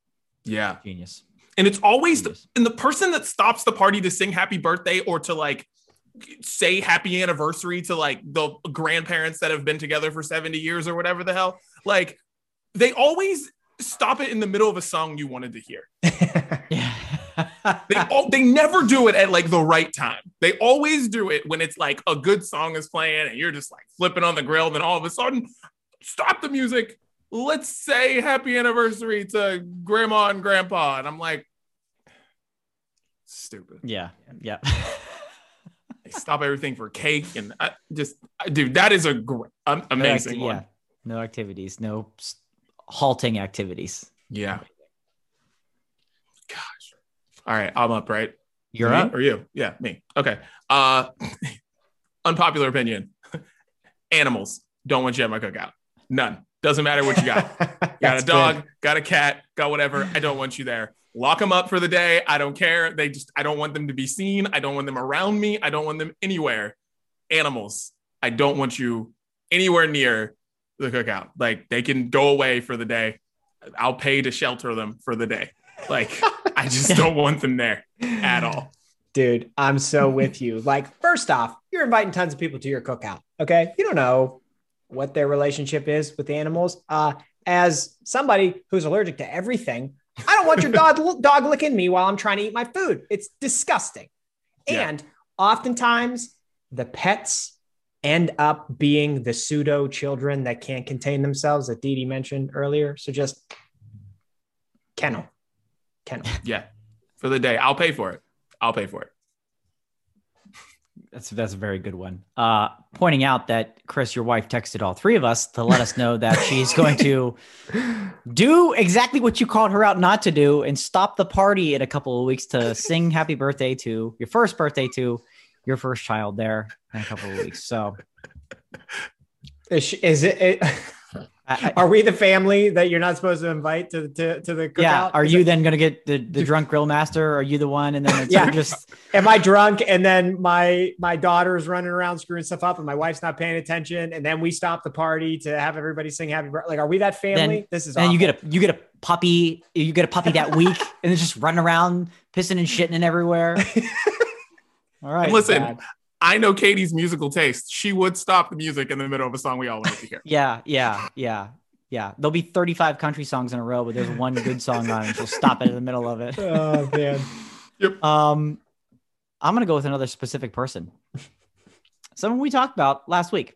yeah. genius. And it's always the, and the person that stops the party to sing happy birthday or to like say happy anniversary to like the grandparents that have been together for 70 years or whatever the hell, like they always stop it in the middle of a song you wanted to hear. [laughs] [laughs] Yeah. They all, they never do it at like the right time. They always do it when it's like a good song is playing and you're just like flipping on the grill. Then all of a sudden, stop the music. Let's say happy anniversary to grandma and grandpa. And I'm like, stupid. yeah. Yeah. They stop everything for cake and I just, dude, that is a great, um, amazing no acti- one. Yeah. No activities. No halting activities. Yeah. All right, I'm up, right? You're Me up. or you? Yeah, me. Okay. Uh [laughs] unpopular opinion. [laughs] Animals. Don't want you at my cookout. None. Doesn't matter what you got. [laughs] Got a dog, good. got a cat, got whatever. I don't want you there. Lock them up for the day. I don't care. They just I don't want them to be seen. I don't want them around me. I don't want them anywhere. Animals. I don't want you anywhere near the cookout. Like they can go away for the day. I'll pay to shelter them for the day. Like [laughs] I just don't want them there at all. Dude, I'm so with you. Like, first off, you're inviting tons of people to your cookout. Okay. You don't know what their relationship is with animals. Uh, as somebody who's allergic to everything, I don't want your dog, [laughs] dog licking me while I'm trying to eat my food. It's disgusting. Yeah. And oftentimes, the pets end up being the pseudo children that can't contain themselves that Dee mentioned earlier. So just kennel. Kennel. Yeah. For the day. I'll pay for it. I'll pay for it. That's that's a very good one. Uh, pointing out that Chris, your wife, texted all three of us to let us know that she's [laughs] going to do exactly what you called her out not to do and stop the party in a couple of weeks to sing happy birthday to your first birthday to your first child there in a couple of weeks. So Is, she, is it, it I, I- Are we the family that you're not supposed to invite to to, to the cookout? yeah, are you then going to get the, the drunk grill master? Are you the one? And then it's [laughs] Yeah. just am I drunk and then my my daughter's running around screwing stuff up and my wife's not paying attention and then we stop the party to have everybody sing happy birthday? Like, are we that family? Then- this is and you get a you get a puppy you get a puppy that [laughs] week and it's just running around pissing and shitting and everywhere [laughs] all right And listen, bad. I know Katie's musical taste. She would stop the music in the middle of a song we all wanted to hear. [laughs] yeah yeah yeah yeah there'll be 35 country songs in a row but there's one good song on and she'll stop it in the middle of it [laughs] oh man. um i'm gonna go with another specific person someone we talked about last week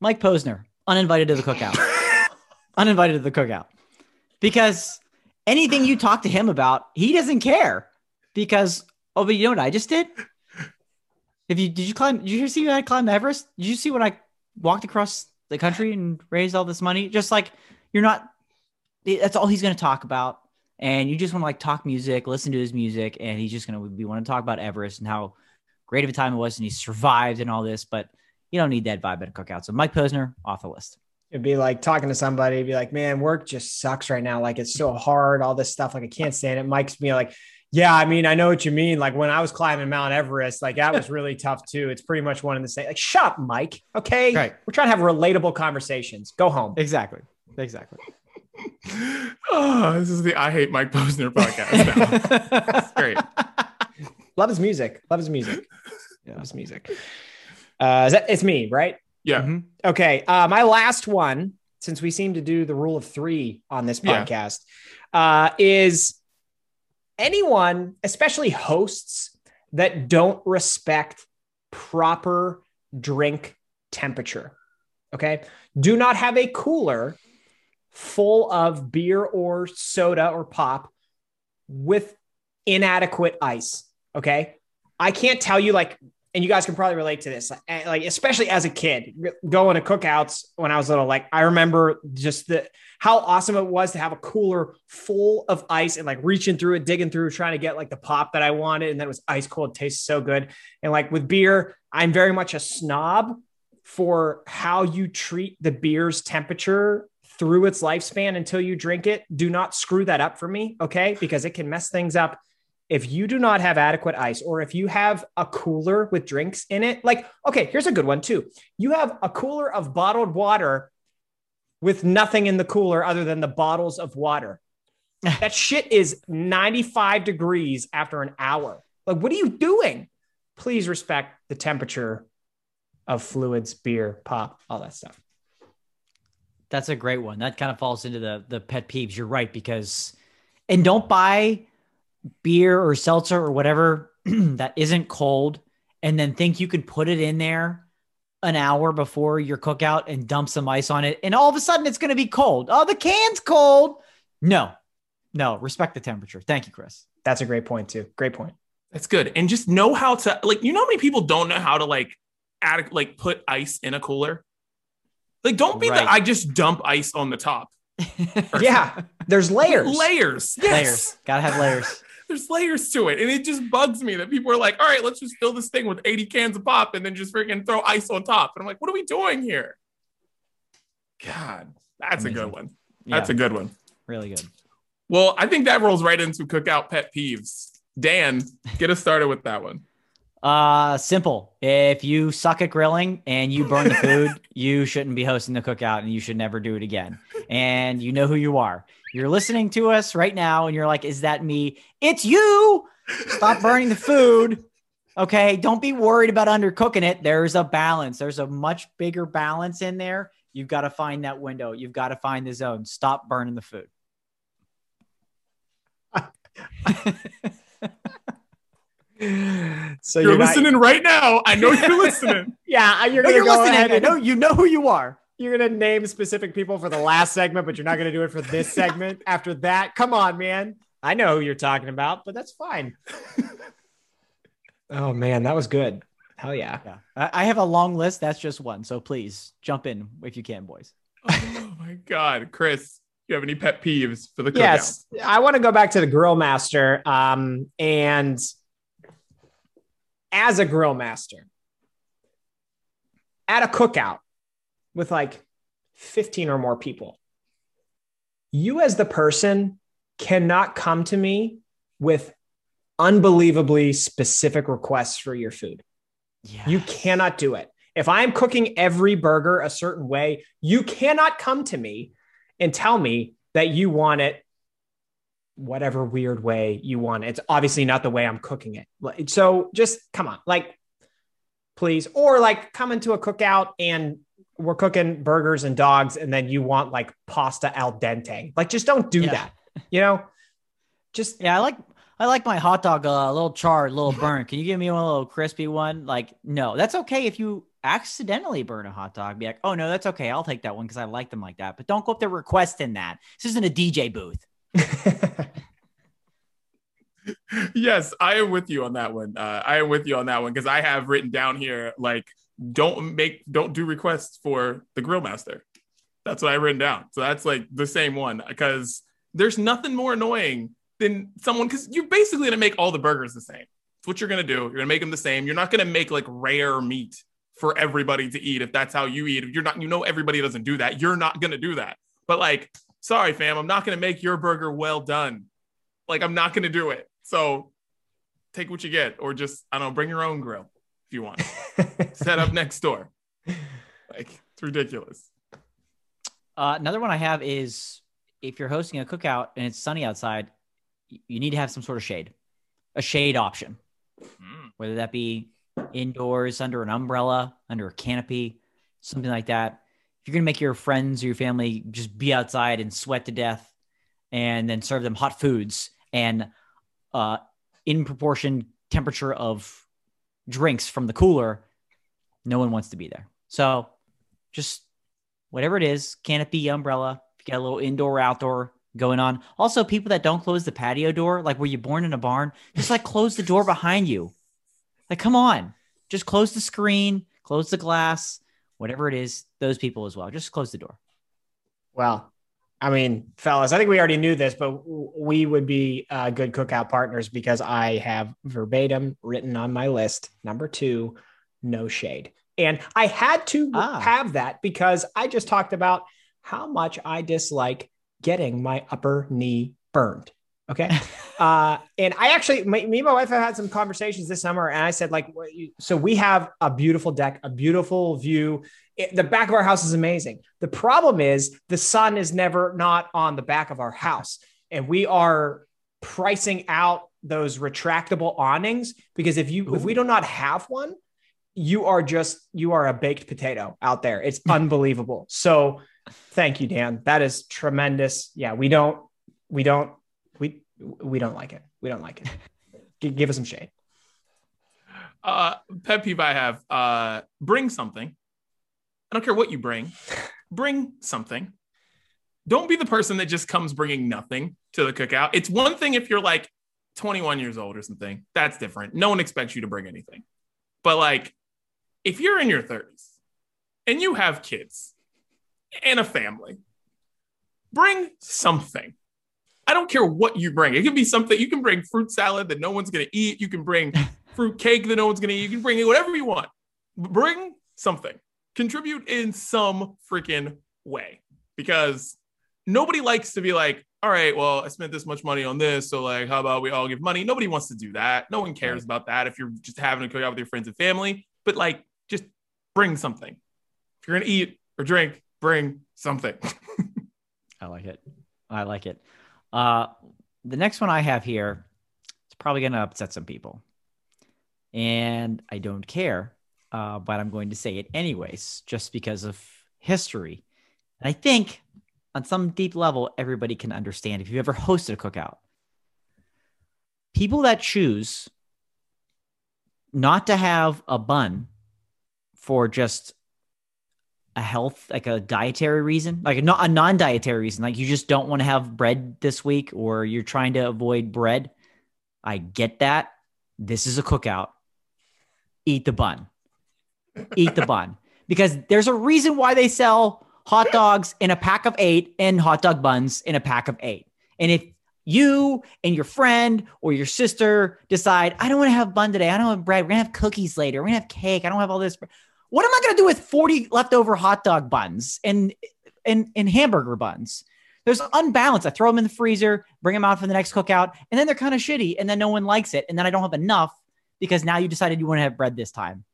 mike posner uninvited to the cookout [laughs] uninvited to the cookout because anything you talk to him about, he doesn't care. Because oh, but you know what I just did? If you did you climb? Did you see when I climbed Everest? Did you see when I walked across the country and raised all this money? Just like you're not. That's all he's going to talk about, and you just want to like talk music, listen to his music, and he's just going to be want to talk about Everest and how great of a time it was, and he survived and all this. But you don't need that vibe at a cookout. So Mike Posner off the list. It'd be like talking to somebody, be like, man, work just sucks right now. Like it's so hard, all this stuff. Like I can't stand it. Mike's be like, yeah, I mean, I know what you mean. Like when I was climbing Mount Everest, like that was [laughs] really tough too. It's pretty much one and the same. Like, shut up, Mike. Okay. Right. We're trying to have relatable conversations. Go home. Exactly. Exactly. oh, [laughs] this is the I Hate Mike Posner podcast. Now. That's great. [laughs] Love his music. Love his music. Love his music. Uh, is that, it's me, right? Yeah. Mhm. Okay. Uh, my last one, since we seem to do the rule of three on this Yeah. podcast, uh, is anyone, especially hosts, that don't respect proper drink temperature. Okay. Do not have a cooler full of beer or soda or pop with inadequate ice. Okay. I can't tell you like, and you guys can probably relate to this, eh, like especially as a kid going to cookouts when I was little. Like I remember just the how awesome it was to have a cooler full of ice and like reaching through it, digging through, trying to get like the pop that I wanted, and then it was ice cold, tastes so good. And like with beer, I'm very much a snob for how you treat the beer's temperature through its lifespan until you drink it. Do not screw that up for me, okay? Because it can mess things up if you do not have adequate ice or if you have a cooler with drinks in it, like, okay, here's a good one too. You have a cooler of bottled water with nothing in the cooler other than the bottles of water. [laughs] that shit is 95 degrees after an hour. Like, what are you doing? Please respect the temperature of fluids, beer, pop, all that stuff. That's a great one. That kind of falls into the the pet peeves. You're right because, and don't buy beer or seltzer or whatever [clears throat] that isn't cold, and then think you can put it in there an hour before your cookout and dump some ice on it, and all of a sudden it's going to be cold. Oh, the can's cold. No, no. Respect the temperature. Thank you, Chris. That's a great point too. Great point. That's good. And just know how to like, you know how many people don't know how to like add like put ice in a cooler? Like, don't be Right. the I just dump ice on the top. [laughs] Yeah, there's layers. Layers. Yes. Layers. Gotta have layers. There's layers to it. And it just bugs me that people are like, all right, let's just fill this thing with 80 cans of pop and then just freaking throw ice on top. And I'm like, what are we doing here? God, that's a good one. Yeah, That's a good one. really good. Well, I think that rolls right into cookout pet peeves. Dan, get us started with that one. Uh, simple. If you suck at grilling and you burn the food, [laughs] you shouldn't be hosting the cookout and you should never do it again. And you know who you are. You're listening to us right now and you're like, is that me? It's you. Stop burning the food. Okay. Don't be worried about undercooking it. There's a balance. There's a much bigger balance in there. You've got to find that window. You've got to find the zone. Stop burning the food. [laughs] So You're, not- listening right now. I know you're listening. [laughs] Yeah, you're No, you're go listening. ahead I know you know who you are. You're gonna name specific people for the last segment, but you're not gonna do it for this [laughs] segment. After that, come on, man. I know who you're talking about, but that's fine. [laughs] oh man, that was good. Hell yeah. Yeah. I I have a long list. That's just one. So please jump in if you can, boys. [laughs] oh my God. Chris, you have any pet peeves for the cookout? Yes, I want to go back to the grill master. Um, and as a grill master at a cookout with like 15 or more people, you as the person cannot come to me with unbelievably specific requests for your food. Yeah. You cannot do it. If I'm cooking every burger a certain way, you cannot come to me and tell me that you want it whatever weird way you want it. It's obviously not the way I'm cooking it. So just come on, like, please. Or like come into a cookout and we're cooking burgers and dogs, and then you want like pasta al dente. Like, just don't do Yeah. that. You know, just Yeah, I like I like my hot dog uh, a little charred, a little burnt. Can you give me one a little crispy one? Like, no, that's okay if you accidentally burn a hot dog, be like, oh no, that's okay. I'll take that one because I like them like that. But don't go up there requesting that. This isn't a DJ booth. [laughs] yes, I am with you on that one. Uh, I am with you on that one because I have written down here like don't make don't do requests for the grill master. That's what I written down. So that's like the same one because there's nothing more annoying than someone because you're basically gonna make all the burgers the same. It's what you're gonna do. You're gonna make them the same. You're not gonna make like rare meat for everybody to eat if that's how you eat. If you're not, you know, everybody doesn't do that. You're not gonna do that. But like, sorry, fam, I'm not gonna make your burger well done. Like, I'm not gonna do it. So take what you get, or just I don't know, bring your own grill if you want. [laughs] Set up next door. Like it's ridiculous. Uh, another one I have is if you're hosting a cookout and it's sunny outside, you need to have some sort of shade, a shade option, mm. whether that be indoors under an umbrella, under a canopy, something like that. If you're going to make your friends or your family just be outside and sweat to death and then serve them hot foods and uh, in proportion temperature of drinks from the cooler, no one wants to be there. So just whatever it is, canopy, umbrella, got a little indoor, outdoor going on. Also, people that don't close the patio door, like were you born in a barn? Just like close the door behind you. Like, come on, just close the screen, close the glass, whatever it is, those people as well. Just close the door. Well, I mean, fellas, I think we already knew this, but we would be uh, good cookout partners because I have verbatim written on my list number two, no shade. And I had to ah. have that because I just talked about how much I dislike getting my upper knee burned. Okay. [laughs] uh, and I actually, my, me and my wife have had some conversations this summer, and I said, like, so we have a beautiful deck, a beautiful view. It, the back of our house is amazing. The problem is the sun is never not on the back of our house, and we are pricing out those retractable awnings because if you Ooh. if we do not have one, you are just you are a baked potato out there. It's [laughs] unbelievable. So thank you, Dan. That is tremendous. Yeah, we don't we don't we we don't like it. We don't like it. [laughs] G- give us some shade. Uh, pet peeve I have: uh, bring something. I don't care what you bring. Bring something. Don't be the person that just comes bringing nothing to the cookout. It's one thing if you're like 21 years old or something. That's different. No one expects you to bring anything. But like, if you're in your 30s and you have kids and a family, bring something. I don't care what you bring. It can be something you can bring fruit salad that no one's going to eat. You can bring [laughs] fruit cake that no one's going to eat. You can bring whatever you want. Bring something. Contribute in some freaking way because nobody likes to be like, all right, well, I spent this much money on this. So, like, how about we all give money? Nobody wants to do that. No one cares about that if you're just having a cook out with your friends and family. But, like, just bring something. If you're going to eat or drink, bring something. [laughs] I like it. I like it. Uh, the next one I have here, it's probably going to upset some people. And I don't care, uh, but I'm going to say it anyways, just because of history. And I think on some deep level, everybody can understand if you've ever hosted a cookout. People that choose not to have a bun for just a health like a dietary reason like a, a non-dietary reason like you just don't want to have bread this week or you're trying to avoid bread i get that this is a cookout eat the bun eat the bun because there's a reason why they sell hot dogs in a pack of eight and hot dog buns in a pack of eight and if you and your friend or your sister decide i don't want to have bun today i don't have bread we're gonna have cookies later we're gonna have cake i don't have all this what am I going to do with 40 leftover hot dog buns and, and, and hamburger buns? There's unbalance. I throw them in the freezer, bring them out for the next cookout, and then they're kind of shitty. And then no one likes it. And then I don't have enough because now you decided you want to have bread this time.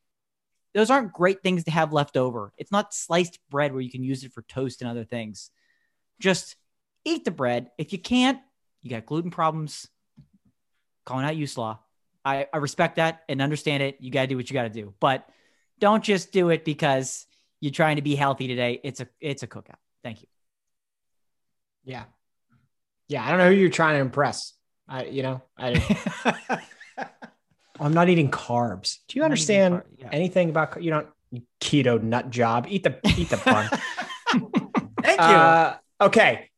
Those aren't great things to have left over. It's not sliced bread where you can use it for toast and other things. Just eat the bread. If you can't, you got gluten problems, calling out you slaw. I, I respect that and understand it. You got to do what you got to do. But don't just do it because you're trying to be healthy today. It's a it's a cookout. Thank you. Yeah. Yeah, I don't know who you're trying to impress. I you know, I [laughs] I'm not eating carbs. Do you understand yeah. anything about you don't keto nut job. Eat the eat the bun. [laughs] Thank you. Uh, okay.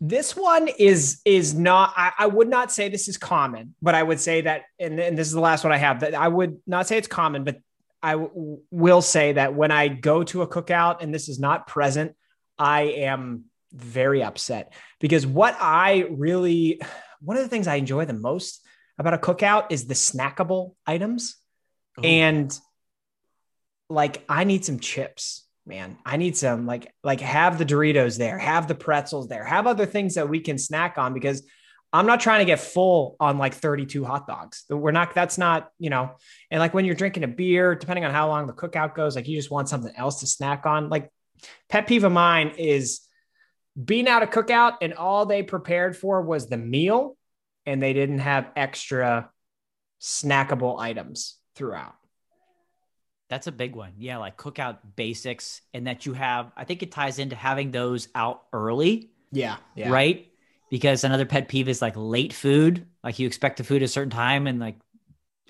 This one is is not. I, I would not say this is common, but I would say that, and, and this is the last one I have. That I would not say it's common, but I w- will say that when I go to a cookout and this is not present, I am very upset because what I really, one of the things I enjoy the most about a cookout is the snackable items. And like, I need some chips, man. I need some, like, like have the Doritos there, have the pretzels there, have other things that we can snack on because I'm not trying to get full on like 32 hot dogs. We're not, that's not, you know, and like when you're drinking a beer, depending on how long the cookout goes, like you just want something else to snack on. Like pet peeve of mine is being out a cookout and all they prepared for was the meal and they didn't have extra snackable items throughout. That's a big one. Yeah, like cookout basics, and that you have. I think it ties into having those out early, Yeah. Yeah. right? Because another pet peeve is like late food. Like you expect the food at a certain time, and like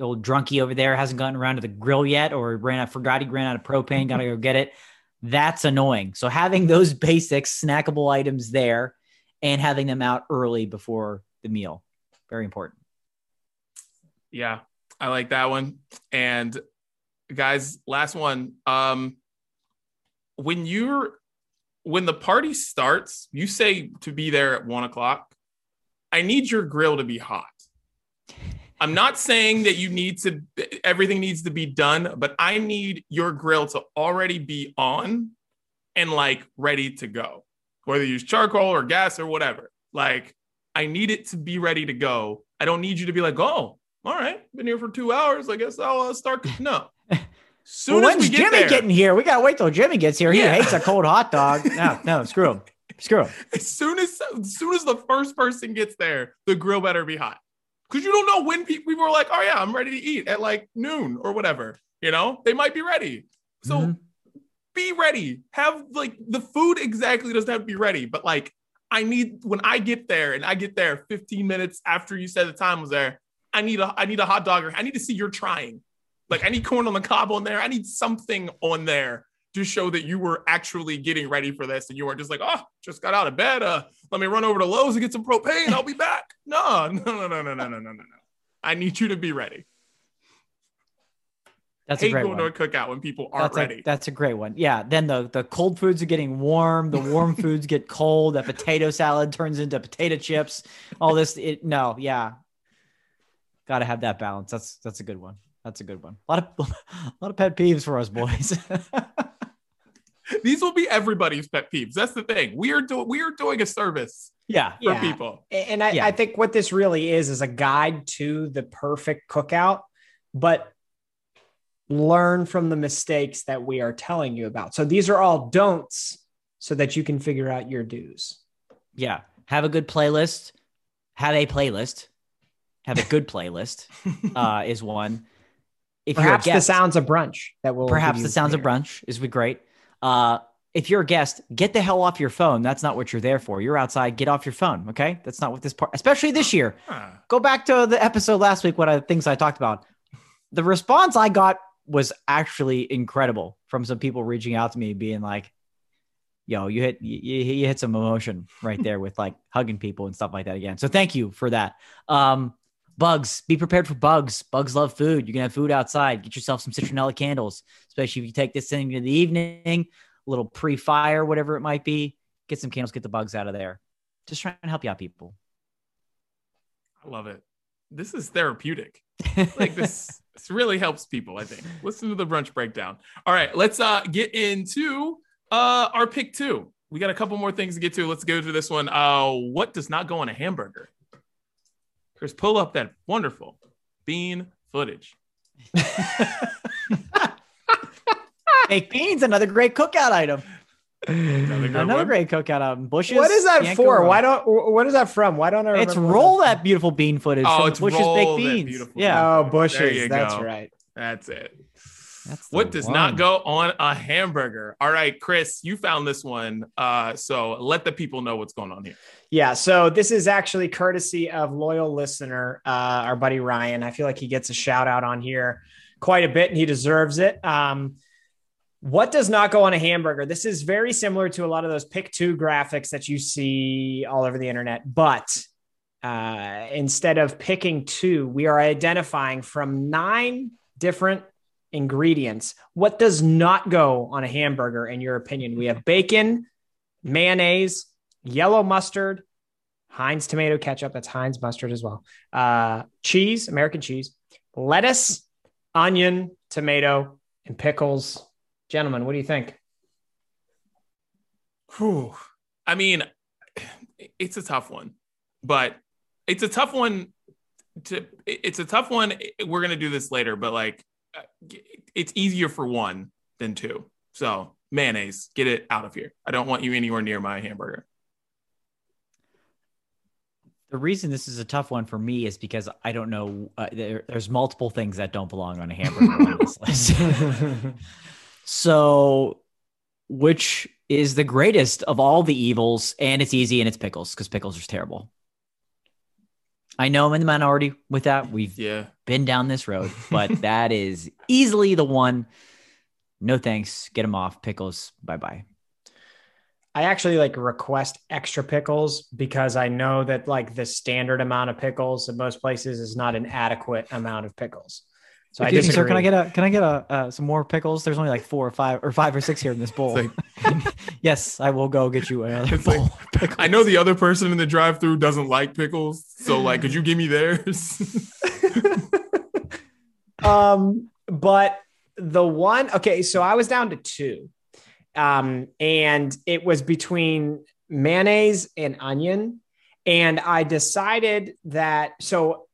old drunkie over there hasn't gotten around to the grill yet, or ran out, forgot he ran out of propane, got to go get it. That's annoying. So having those [laughs] basics, snackable items there, and having them out early before the meal, very important. Yeah, I like that one. And guys, last one. Um, when you're when the party starts, you say to be there at one o'clock. I need your grill to be hot. I'm not saying that you need to everything needs to be done, but I need your grill to already be on and like ready to go. Whether you use charcoal or gas or whatever. Like I need it to be ready to go. I don't need you to be like, "Oh, all right, been here for 2 hours. I guess I'll uh, start." No. [laughs] Soon Well, as when's we get Jimmy there, getting here? We gotta wait till Jimmy gets here. He Yeah. hates a cold hot dog. [laughs] No, no, screw him. Screw him. [laughs] as soon as as soon as the first person gets there, the grill better be hot. Because you don't know when people are like, oh yeah, I'm ready to eat at like noon or whatever. You know, they might be ready. So Mhm. be ready. Have like the food exactly doesn't have to be ready, but like I need when I get there and I get there 15 minutes after you said the time was there, I need a I need a hot dog or I need to see you're trying. Like I need corn on the cob on there. I need something on there to show that you were actually getting ready for this and you weren't just like, oh, just got out of bed. Uh, let me run over to Lowe's and get some propane. I'll be back. No, [laughs] no, no, no, no, no, no, no, no, no. I need you to be ready. That's a Hate great going one. to a cookout when people aren't That's ready. a, that's a great one. Yeah. Then the the cold foods are getting warm. The warm [laughs] foods get cold. That potato salad turns into potato chips. All this. It, no. Yeah. Got to have that balance. That's that's a good one. That's a good one. A lot of [laughs] a lot of pet peeves for us boys. [laughs] These will be everybody's pet peeves. That's the thing. We are doing we are doing a service yeah. for Yeah. people. And I, Yeah. I think what this really is is a guide to the perfect cookout, but learn from the mistakes that we are telling you about. So these are all don'ts so that you can figure out your do's. Yeah. Have a good playlist. Have a playlist. Have a good playlist. [laughs] Uh, is one. If Perhaps you're a the sounds of brunch that will perhaps the you sounds of brunch is great. Uh, if you're a guest, get the hell off your phone. That's not what you're there for. You're outside. Get off your phone. Okay, that's not what this part. Especially this year. Ah, Go back to the episode last week. What are the things I talked about? The response I got was actually incredible from some people reaching out to me, being like, "Yo, you hit you, you hit some emotion right there with like hugging people and stuff like that again." So thank you for that. Um, bugs, be prepared for bugs. Bugs love food. You can have food outside. Get yourself some citronella candles, especially if you take this thing in the evening, a little pre-fire, whatever it might be. Get some candles, get the bugs out of there. Just trying to help you out, people. I love it. This is therapeutic. [laughs] Like this, this really helps people, I think. Listen to the brunch breakdown. All right, let's uh get into uh our pick two. We got a couple more things to get to. Let's go to this one. Uh what does not go on a hamburger? Chris, pull up that wonderful bean footage. [laughs] Baked beans, another great cookout item. Another good Another one. great cookout item. Bush's. What is that Bianco for? roll. Why don't? What is that from? Why don't I? It's roll that's- that beautiful bean footage. Oh, from it's Bush's roll baked that beans. beautiful Yeah, Oh, There bush's. That's go. right. That's it. That's What does one. not go on a hamburger? All right, Chris, you found this one. Uh, so let the people know what's going on here. Yeah. So this is actually courtesy of loyal listener, uh, our buddy Ryan. I feel like he gets a shout out on here quite a bit, and he deserves it. Um, What does not go on a hamburger? This is very similar to a lot of those pick two graphics that you see all over the internet, but uh, instead of picking two, we are identifying from nine different ingredients. What does not go on a hamburger, in your opinion? We have bacon, mayonnaise, yellow mustard, Heinz tomato ketchup. That's Heinz mustard as well. Uh, cheese, American cheese, lettuce, onion, tomato, and pickles. Gentlemen, what do you think? Whew. I mean, it's a tough one, but it's a tough one to it's a tough one we're going to do this later but like it's easier for one than two so mayonnaise get it out of here i don't want you anywhere near my hamburger the reason this is a tough one for me is because I don't know. Uh, there, there's multiple things that don't belong on a hamburger on this [laughs] list. [laughs] so, which is the greatest of all the evils? And it's easy, and it's pickles because pickles are terrible. I know I'm in the minority with that. We've yeah. been down this road, [laughs] but that is easily the one. No thanks. Get them off. Pickles. Bye bye. I actually like request extra pickles because I know that like the standard amount of pickles in most places is not an adequate amount of pickles. So Excuse I disagree. Sir, can I get a can I get a uh, some more pickles? There's only like four or five or five or six here in this bowl. Like, [laughs] yes, I will go get you another bowl. Like, I know the other person in the drive-through doesn't like pickles, so like, could you give me theirs? [laughs] um, but the one okay, so I was down to two, um, and it was between mayonnaise and onion, and I decided that so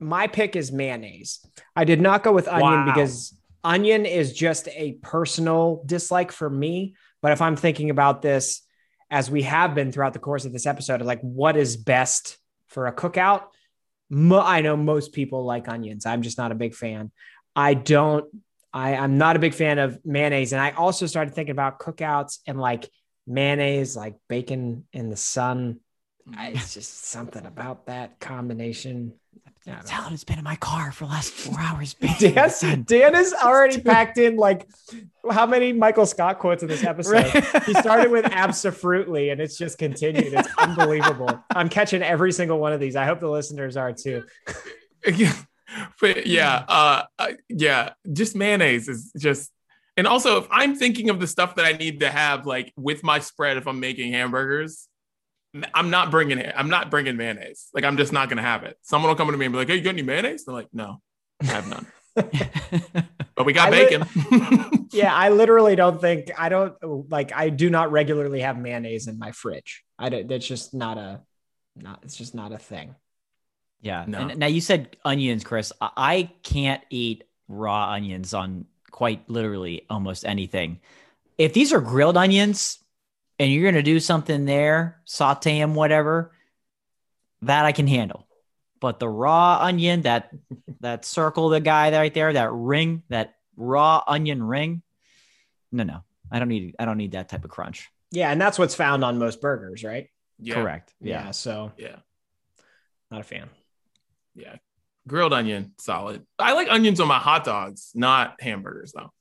my pick is mayonnaise. I did not go with onion wow. because onion is just a personal dislike for me. But if I'm thinking about this as we have been throughout the course of this episode, like what is best for a cookout? Mo- I know most people like onions. I'm just not a big fan. I don't, I, I'm not a big fan of mayonnaise. And I also started thinking about cookouts and like mayonnaise, like bacon in the sun. It's just something about that combination. Talon has been in my car for the last four hours. [laughs] Dan, Dan has [laughs] already packed in like how many Michael Scott quotes in this episode? Right. he started with absolutely, and it's just continued. It's unbelievable. I'm catching every single one of these. I hope the listeners are too. [laughs] but yeah, uh, uh, yeah, just mayonnaise is just. And also, if I'm thinking of the stuff that I need to have, like with my spread, if I'm making hamburgers, I'm not bringing it. I'm not bringing mayonnaise. Like I'm just not gonna have it. Someone will come to me and be like, "Hey, you got any mayonnaise?" I'm like, "No, I have none." [laughs] but we got I bacon. Li- [laughs] yeah, I literally don't think I don't like. I do not regularly have mayonnaise in my fridge. I don't, that's just not a not. It's just not a thing. Yeah. No. And now you said onions, Chris. I can't eat raw onions on quite literally almost anything. If these are grilled onions, and you're going to do something there, saute them, whatever, that I can handle. But the raw onion, that that circle, the guy right there, that ring, that raw onion ring, no, no, I don't need, I don't need that type of crunch. Yeah, and that's what's found on most burgers, right? Yeah. Correct. Yeah. yeah. So yeah, not a fan. Yeah, grilled onion, solid. I like onions on my hot dogs, not hamburgers though.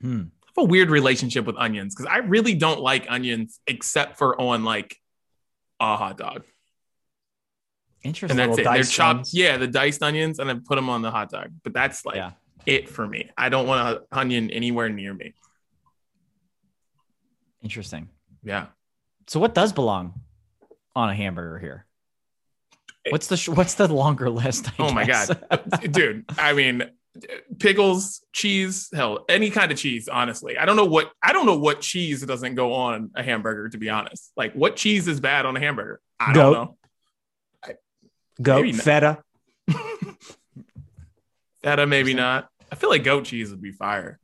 Hmm a weird relationship with onions because I really don't like onions except for on like a hot dog. Interesting. And that's it. They're chopped. Ones. Yeah, the diced onions, and then put them on the hot dog. But that's like yeah. it for me. I don't want an onion anywhere near me. Interesting. Yeah. So what does belong on a hamburger here? What's the sh- what's the longer list? I oh my god, [laughs] dude! I mean, pickles, cheese, hell, any kind of cheese. Honestly, I don't know what I don't know what cheese doesn't go on a hamburger. To be honest, like what cheese is bad on a hamburger? I Goat. don't know. I, Goat feta. [laughs] feta, maybe not. I feel like goat cheese would be fire.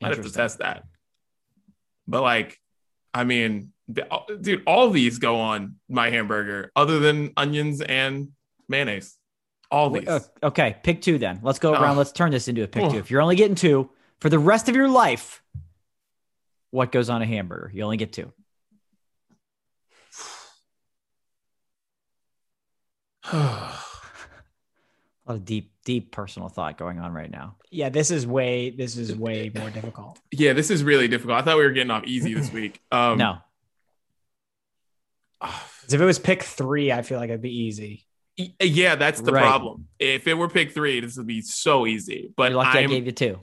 Might have to test that. But like, I mean, dude, all these go on my hamburger, other than onions and mayonnaise. All these. Uh, okay, pick two then. Let's go around. Let's turn this into a pick oh. two. If you're only getting two for the rest of your life, what goes on a hamburger? You only get two. [sighs] a lot of deep, deep personal thought going on right now. Yeah, this is way this is way more difficult. Yeah, this is really difficult. I thought we were getting off easy this week. [laughs] Um, no, 'Cause [sighs] If it was pick three, I feel like it'd be easy. Y- yeah, that's the Right. problem. If it were pick three, this would be so easy. But you're lucky i I'm, gave you two.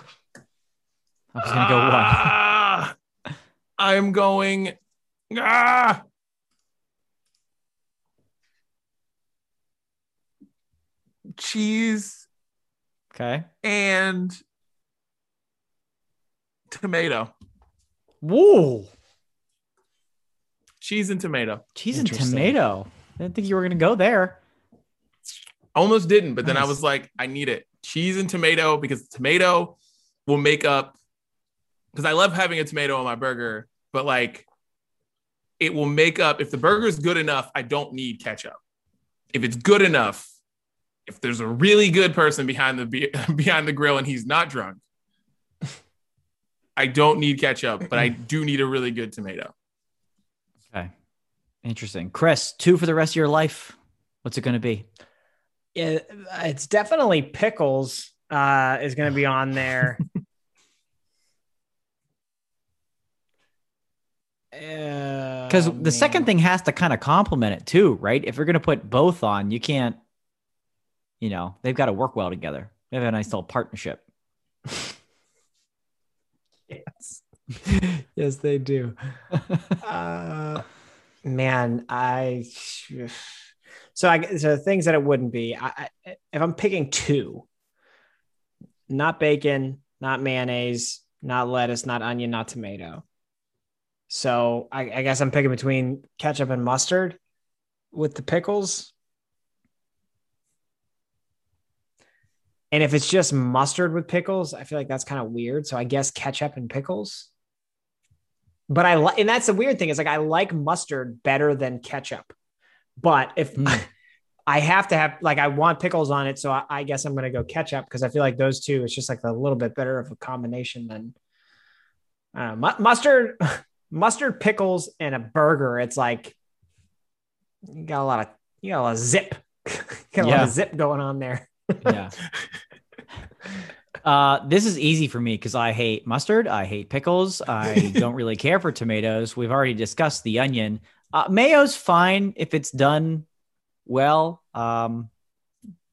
I was gonna go one. Ah, I'm going. Ah, cheese Okay. and tomato. Woo! Cheese and tomato. Cheese and tomato. I didn't think you were gonna go there. Almost didn't, but then I was like, I need it. Cheese and tomato because tomato will make up. Because I love having a tomato on my burger, but like, it will make up. If the burger is good enough, I don't need ketchup. If it's good enough, if there's a really good person behind the be- [laughs] behind the grill and he's not drunk, I don't need ketchup, but I do need a really good tomato. Okay. Interesting. Chris, two for the rest of your life. What's it gonna be? Yeah, it's definitely pickles. Uh, is going to be on there. [laughs] Because Because the second thing has to kind of complement it too, right? If you're gonna put both on, you can't. You know, they've got to work well together. They have a nice little partnership. [laughs] yes, [laughs] yes, they do. uh, man, I so I so things that it wouldn't be. I, I if I'm picking two, not bacon, not mayonnaise, not lettuce, not onion, not tomato. So I, I guess I'm picking between ketchup and mustard with the pickles. And if it's just mustard with pickles, I feel like that's kind of weird. So I guess ketchup and pickles. But I like, and that's the weird thing is like I like mustard better than ketchup. But if Hmm. I have to have like I want pickles on it, so I, I guess I'm gonna go ketchup because I feel like those two it's just like a little bit better of a combination than uh, mu- mustard, [laughs] mustard, pickles, and a burger. It's like you got a lot of you got a lot of zip, [laughs] got a lot of zip going on there. yeah. [laughs] Uh, this is easy for me because I hate mustard. I hate pickles. I don't really care for tomatoes. We've already discussed the onion. Uh, mayo's fine if it's done well. Um,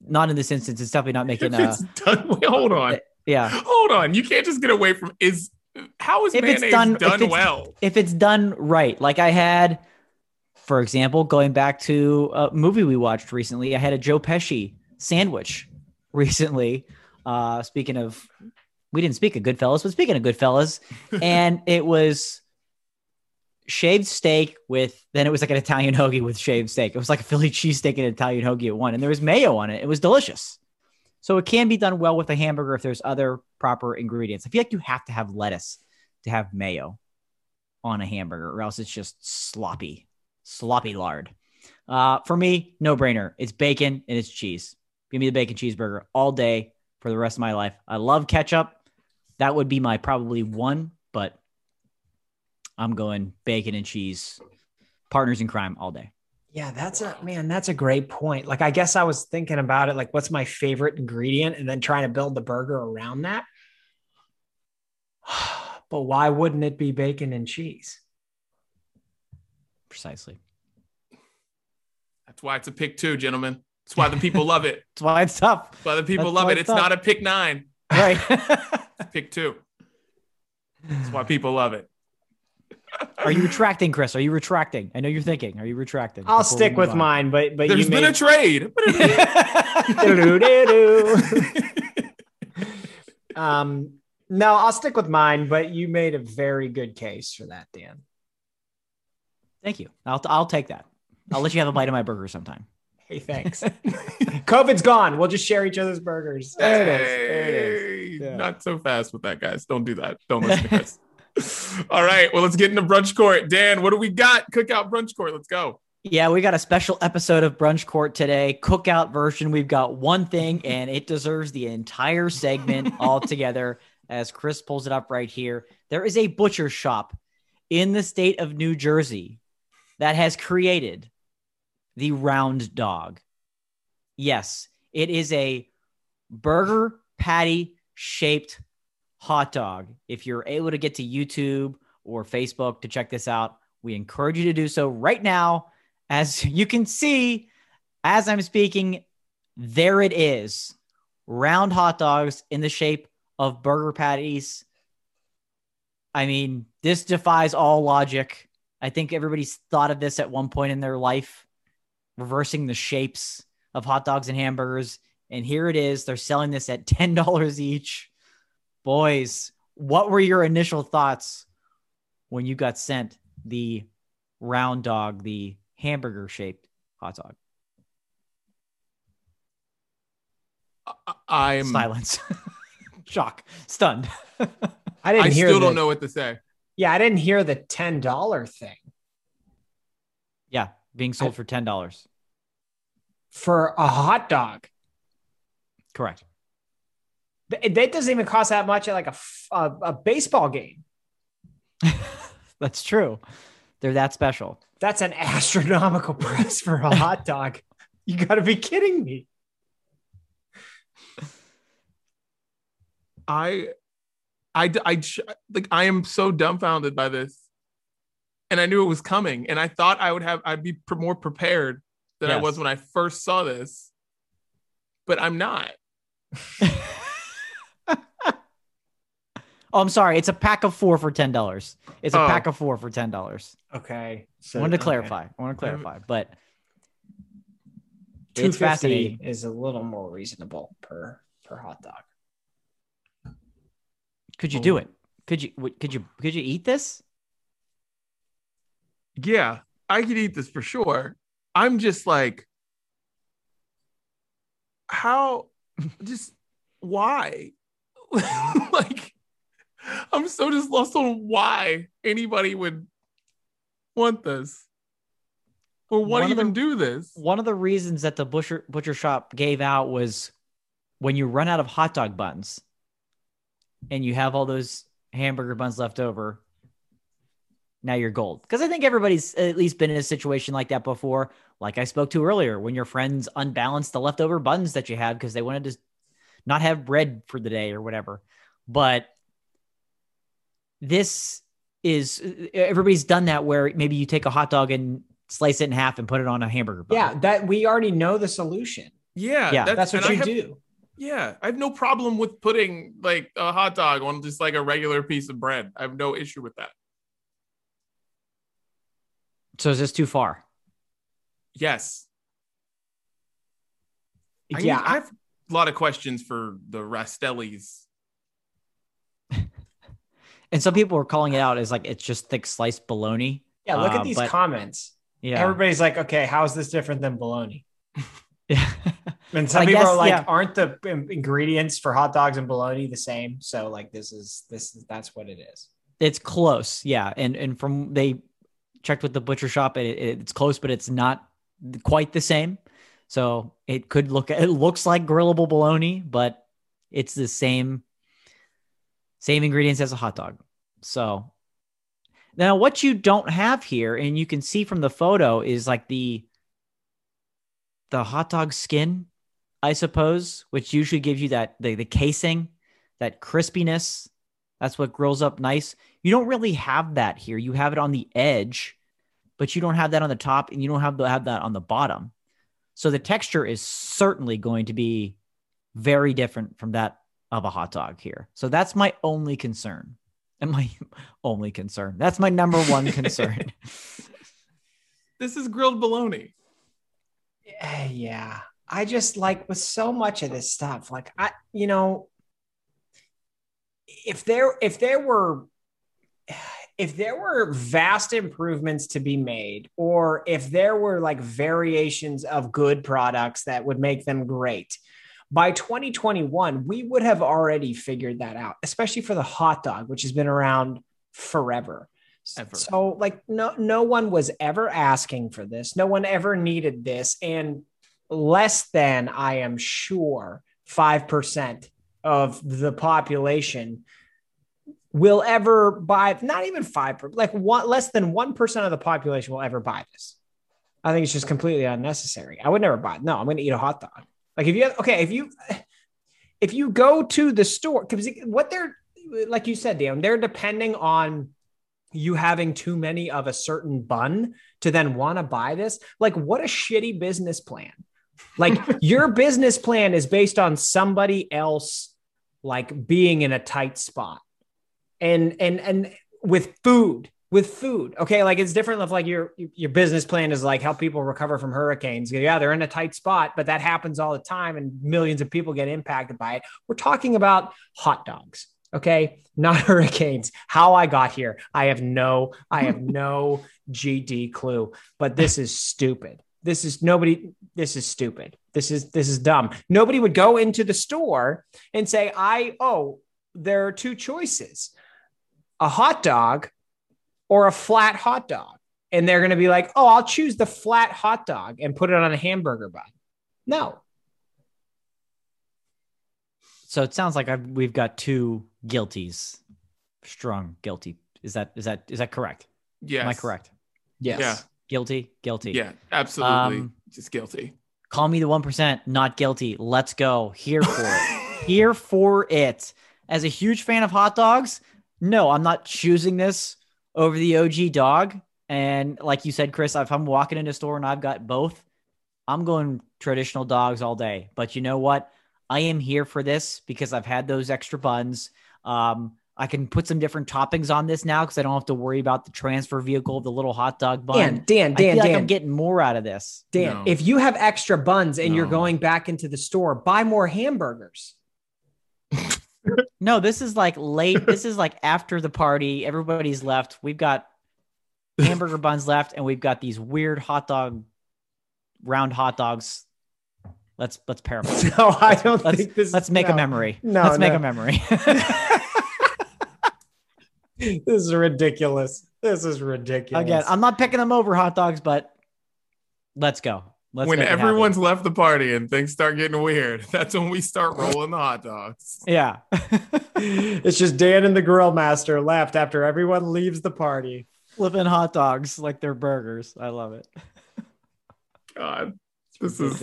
not in this instance. It's definitely not making. Uh, it's done, wait, hold on, yeah. hold on. You can't just get away from is. How is If it's done- done, if it's- well? if it's done right. Like I had, for example, going back to a movie we watched recently, I had a Joe Pesci sandwich recently. Uh, speaking of, we didn't speak of Goodfellas, but speaking of Goodfellas, [laughs] and it was shaved steak with then it was like an Italian hoagie with shaved steak. It was like a Philly [laughs] cheesesteak and an Italian hoagie at one, and there was mayo on it. It was delicious. So it can be done well with a hamburger if there's other proper ingredients. I feel like you have to have lettuce to have mayo on a hamburger, or else it's just sloppy, sloppy lard. Uh, for me, no brainer. It's bacon and it's cheese. Give me the bacon cheeseburger all day for the rest of my life. I love ketchup. That would be my probably one, but I'm going bacon and cheese, partners in crime all day. Yeah, that's a man, that's a great point. Like I guess I was thinking about it like what's my favorite ingredient and then trying to build the burger around that. [sighs] but why wouldn't it be bacon and cheese? Precisely. That's why it's a pick two, gentlemen. That's why the people love it. [laughs] That's why it's tough. That's why the people That's love it. it's It's tough. not a pick nine. Right. [laughs] Pick two. That's why people love it. Are you retracting, Chris? Are you retracting? I know you're thinking. Are you retracting? I'll Before stick with on? mine, but but There's you been a made trade. [laughs] um no, I'll stick with mine, but you made a very good case for that, Dan. Thank you. I'll, I'll take that. I'll let you have a bite of my burger sometime. Hey, thanks. [laughs] COVID's gone. We'll just share each other's burgers. There it is. There it is. Hey, Yeah. Not so fast with that, guys. Don't do that. Don't listen to [laughs] Chris. All right. Well, let's get into brunch court. Dan, what do we got? Cookout brunch court. Let's go. Yeah, we got a special episode of Brunch Court today, cookout version. We've got one thing, and it deserves the entire segment [laughs] altogether. As Chris pulls it up right here, there is a butcher shop in the state of New Jersey that has created the round dog. Yes, it is a burger patty shaped hot dog. If you're able to get to YouTube or Facebook to check this out, we encourage you to do so right now. As [laughs] you can see, as I'm speaking, there it is round hot dogs in the shape of burger patties. I mean, this defies all logic. I think everybody's thought of this at one point in their life, reversing the shapes of hot dogs and hamburgers. And here it is. They're selling this at $10 each. Boys, what were your initial thoughts when you got sent the round dog, the hamburger shaped hot dog? I'm silence, [laughs] shock, stunned. [laughs] I didn't I hear still the- don't know what to say. Yeah, I didn't hear the ten dollar thing yeah, being sold for ten dollars. for a hot dog. Correct. Th- That doesn't even cost that much at like a a baseball game. [laughs] That's true. They're that special. That's an astronomical [laughs] price for a hot dog. You got to be kidding me. I, I, I, like, I am so dumbfounded by this, and I knew it was coming, and I thought I would have, I'd be pre- more prepared than I was when I first saw this, but I'm not. [laughs] Oh, I'm sorry. It's a pack of four for ten dollars. It's a Oh. pack of four for ten dollars. Okay. I So wanted to okay. clarify. I want to clarify, but it's 250 fascinating. is a little more reasonable per per hot dog. Could you oh. do Oh. it? Could you? Could you? Could you eat this? Yeah, I could eat this for sure. I'm just like, how? Just why? [laughs] like, I'm so just lost on why anybody would want this or want to even the- do this. One of the reasons that the butcher butcher shop gave out was when you run out of hot dog buns, and you have all those hamburger buns left over. Now you're gold. Because I think everybody's at least been in a situation like that before. Like I spoke to earlier, when your friends unbalanced the leftover buns that you had because they wanted to not have bread for the day or whatever. But this is everybody's done that where maybe you take a hot dog and slice it in half and put it on a hamburger bun. Yeah, that we already know the solution. Yeah, Yeah. That's what you have- do. Yeah, I have no problem with putting like a hot dog on just like a regular piece of bread. I have no issue with that. So is this too far? Yes. I yeah, mean, I have a lot of questions for the Rastellis. And some people were calling it out as like it's just thick sliced bologna. yeah. Look uh, at these but- comments. Yeah. Everybody's like, okay, how is this different than bologna? [laughs] yeah. [laughs] And some I people guess, are like, yeah. aren't the ingredients for hot dogs and bologna the same? So like, this is this is that's what it is. it's close. Yeah. And and from they checked with the butcher shop and it, it's close, but it's not quite the same. So it could look it looks like grillable bologna, but it's the same same ingredients as a hot dog. So now what you don't have here, and you can see from the photo, is like the the hot dog skin, I suppose, which usually gives you that the, the casing, that crispiness. That's what grills up nice. You don't really have that here. You have it on the edge, but you don't have that on the top, and you don't have to have that on the bottom. So the texture is certainly going to be very different from that of a hot dog here. So that's my only concern. And my [laughs] only concern. That's my number one concern. [laughs] This is grilled bologna. Eh, Yeah. I just like with so much of this stuff, like I, you know, if there if there were if there were vast improvements to be made, or if there were like variations of good products that would make them great, by 2021, we would have already figured that out, especially for the hot dog, which has been around forever. Ever. So like no no one was ever asking for this. No one ever needed this and less than I am sure 5% of the population will ever buy not even five percent. like one less than 1% of the population will ever buy this. I think it's just completely unnecessary. I would never buy it. No, I'm going to eat a hot dog. Like if you have, okay, if you if you go to the store, because what they're like you said, Dan, they're depending on you having too many of a certain bun to then want to buy this. Like, what a shitty business plan. Like, [laughs] your business plan is based on somebody else like being in a tight spot. And and and with food, with food. Okay, like it's different if like your your business plan is like help people recover from hurricanes. Yeah, they're in a tight spot, but that happens all the time and millions of people get impacted by it. We're talking about hot dogs. Okay, not [laughs] hurricanes. How I got here, I have no I have [laughs] no GD clue, but this is stupid. This is nobody this is stupid. This is this is dumb. Nobody would go into the store and say, "I oh, there are two choices. A hot dog or a flat hot dog. And they're going to be like, oh, I'll choose the flat hot dog and put it on a hamburger bun. No. So it sounds like I've, we've got two guilties, strong guilty. Is that is that is that correct? Yeah. Am I correct? Yes. Yeah. Guilty, guilty. Yeah, absolutely. Um, Just guilty. Call me the one percent, not guilty. Let's go. Here for it. [laughs] Here for it. As a huge fan of hot dogs, no, I'm not choosing this over the OG dog. And like you said, Chris, if I'm walking into a store and I've got both, I'm going traditional dogs all day. But you know what? I am here for this because I've had those extra buns. Um, I can put some different toppings on this now because I don't have to worry about the transfer vehicle of the little hot dog bun. Dan, Dan, I Dan, like Dan, I'm getting more out of this. Dan. No. If you have extra buns and you're going back into the store, buy more hamburgers. No, this is like late. this is like after the party. Everybody's left. We've got hamburger [laughs] buns left, and we've got these weird hot dog, round hot dogs. Let's let's pair them. [laughs] No, I don't let's- think this. Let's make no. a memory. No, let's make a memory. [laughs] This is ridiculous. This is ridiculous. Again, I'm not picking them over hot dogs, but let's go. Let's when make happen. everyone's left the party and things start getting weird, [laughs] that's when we start [laughs] rolling the hot dogs. yeah. [laughs] it's just Dan and the grill master left after everyone leaves the party. Flipping hot dogs like they're burgers. I love it. God, this is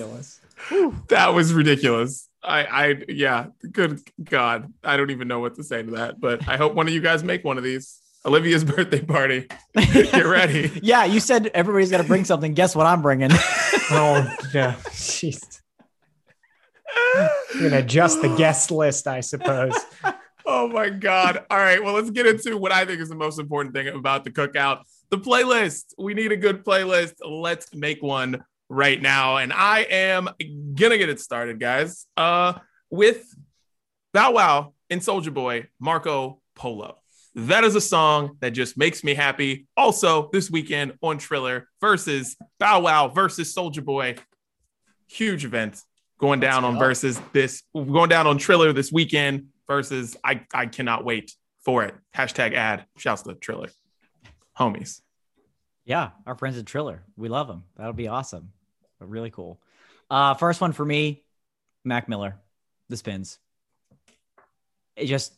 that was ridiculous. I, I, yeah, good God, I don't even know what to say to that. But I hope one of you guys make one of these. Olivia's [laughs] birthday party. [laughs] Get ready. Yeah, you said everybody's got to bring something. Guess what I'm bringing? [laughs] Oh, yeah. Jeez. We're going to adjust the guest list, I suppose. Oh my God. All right. Well, let's get into what I think is the most important thing about the cookout the playlist. We need a good playlist. Let's make one right now. And I am going to get it started, guys, uh, with Bow Wow and Soulja Boy, Marco Polo. That is a song that just makes me happy. Also, this weekend on Triller versus Bow Wow versus Soulja Boy. Huge event going down on versus this going down on Triller this weekend versus I I cannot wait for it. Hashtag ad. Shouts to Triller. Homies. Yeah, our friends at Triller. We love them. That'll be awesome. Really cool. Uh, first one for me, Mac Miller, The Spins. It just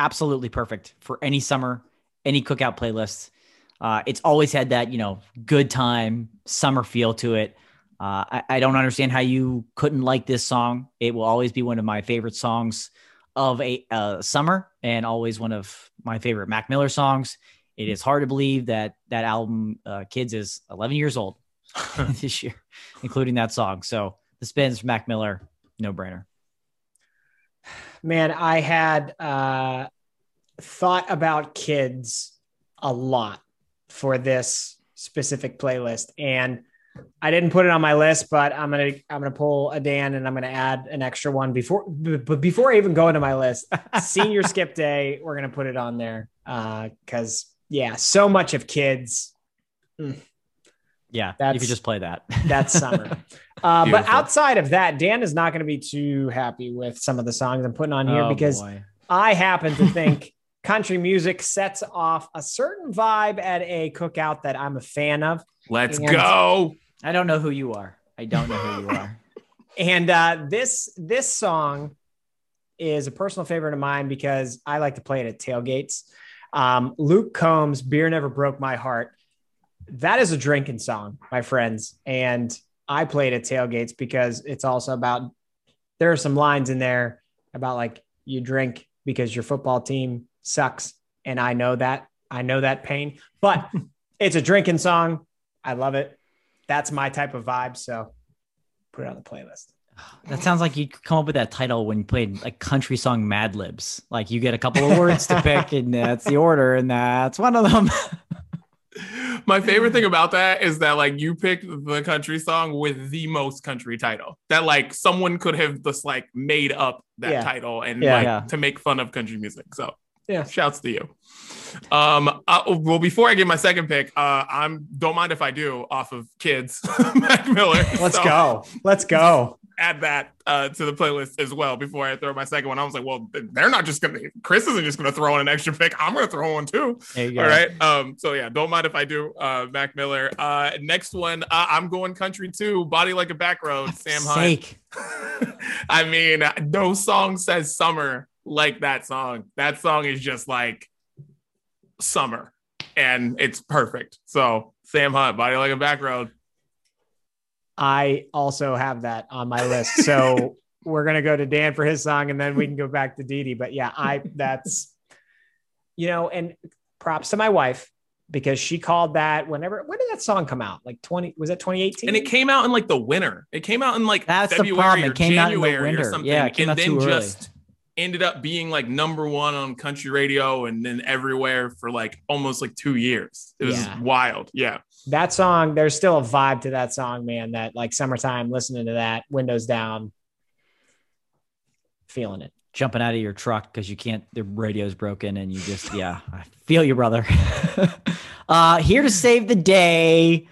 absolutely perfect for any summer, any cookout playlist. Uh, it's always had that, you know, good time, summer feel to it. Uh, I, I don't understand how you couldn't like this song. It will always be one of my favorite songs of a uh, summer and always one of my favorite Mac Miller songs. It is hard to believe that that album, uh, Kids, is 11 years old [laughs] [laughs] this year, including that song. So the spins from Mac Miller, no brainer. Man, I had uh, thought about kids a lot for this specific playlist, and I didn't put it on my list, but I'm gonna I'm gonna pull a Dan and I'm gonna add an extra one before. But before I even go into my list, [laughs] senior skip day, we're gonna put it on there uh, because yeah, so much of kids mm. Mm. Yeah, if you could just play that. that's summer. [laughs] Uh, but outside of that, Dan is not going to be too happy with some of the songs I'm putting on here Oh, because boy. I happen to [laughs] think country music sets off a certain vibe at a cookout that I'm a fan of. Let's And- go. I don't know who you are. I don't know who you [laughs] are. And uh, this this song is a personal favorite of mine because I like to play it at tailgates. Um, Luke Combs, "Beer Never Broke My Heart." That is a drinking song, my friends, and I played at tailgates because it's also about there are some lines in there about like you drink because your football team sucks. And I know that. I know that pain, but [laughs] it's a drinking song. I love it. That's my type of vibe. So put it on the playlist. [sighs] That sounds like you come up with that title when you played like country song Mad Libs. Like you get a couple of words to pick, and that's the order, and that's one of them. [laughs] My favorite thing about that is that like you picked the country song with the most country title. That like someone could have just like made up that Yeah. title and Yeah. like Yeah. to make fun of country music. So Yeah. shouts to you. Um uh, well before I give my second pick, uh I'm don't mind if I do off of kids [laughs] Mac Miller. Let's So go. Let's go. Add that uh, to the playlist as well before I throw my second one. I was like, well, they're not just gonna. Chris isn't just gonna throw in an extra pick. I'm gonna throw one too. Go. All right. Um, so yeah, don't mind if I do. Uh, Mac Miller. Uh, next one, uh, I'm going country too. Body like a back road. Sam Hunt. [laughs] I mean, no song says summer like that song. That song is just like summer, and it's perfect. So Sam Hunt, Body like a back road. I also have that on my list. So [laughs] we're gonna go to Dan for his song, and then we can go back to Dee Dee. But yeah, I that's you know, and props to my wife because she called that whenever when did that song come out? Like 20 was that 2018? And it came out in like the winter. It came out in like That's the February problem. It or came out in the January or winter. something. Yeah, it came and out then too early. just ended up being like number one on country radio and then everywhere for like almost like two years. It was Yeah. wild. Yeah. That song, there's still a vibe to that song, man. That like summertime, listening to that, windows down, feeling it. Jumping out of your truck because you can't. The radio's broken, and you just yeah. I feel you, brother. [laughs] uh, here to save the day,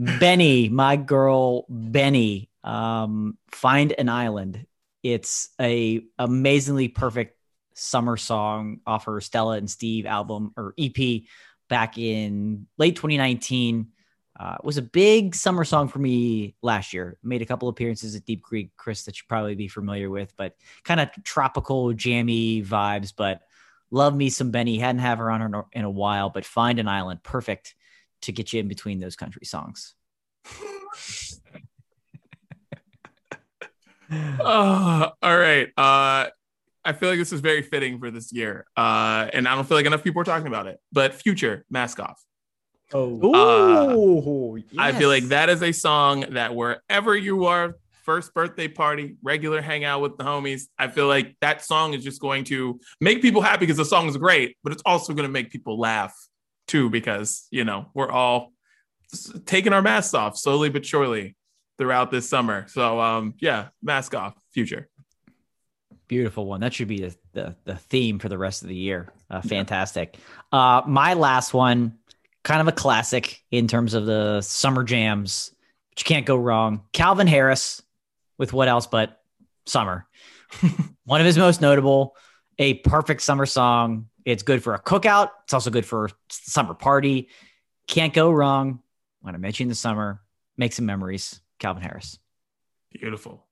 Benee, my girl Benee. Um, find an island. It's a amazingly perfect summer song off her Stella and Steve album or EP back in late 2019. Uh, was a big summer song for me last year. Made a couple appearances at Deep Creek, Chris, that you'd probably be familiar with, but kind of tropical, jammy vibes. But love me some Benee. Hadn't have her on her in a while, but find an island, perfect to get you in between those country songs. Uh, [laughs] all right. Uh, I feel like this is very fitting for this year. Uh, and I don't feel like enough people are talking about it. But Future, Mask Off. Oh, I feel like that is a song that wherever you are, first birthday party, regular hangout with the homies, I feel like that song is just going to make people happy because the song is great, but it's also going to make people laugh too because, you know, we're all taking our masks off slowly but surely throughout this summer. So, um, yeah, mask off, future. Beautiful one. That should be the, the, the theme for the rest of the year. Uh, fantastic. Uh, my last one, kind of a classic in terms of the summer jams, but you can't go wrong. Calvin Harris with what else but summer. [laughs] one of his most notable, a perfect summer song. It's good for a cookout. It's also good for a summer party. Can't go wrong. When I mention the summer, make some memories. Calvin Harris. Beautiful.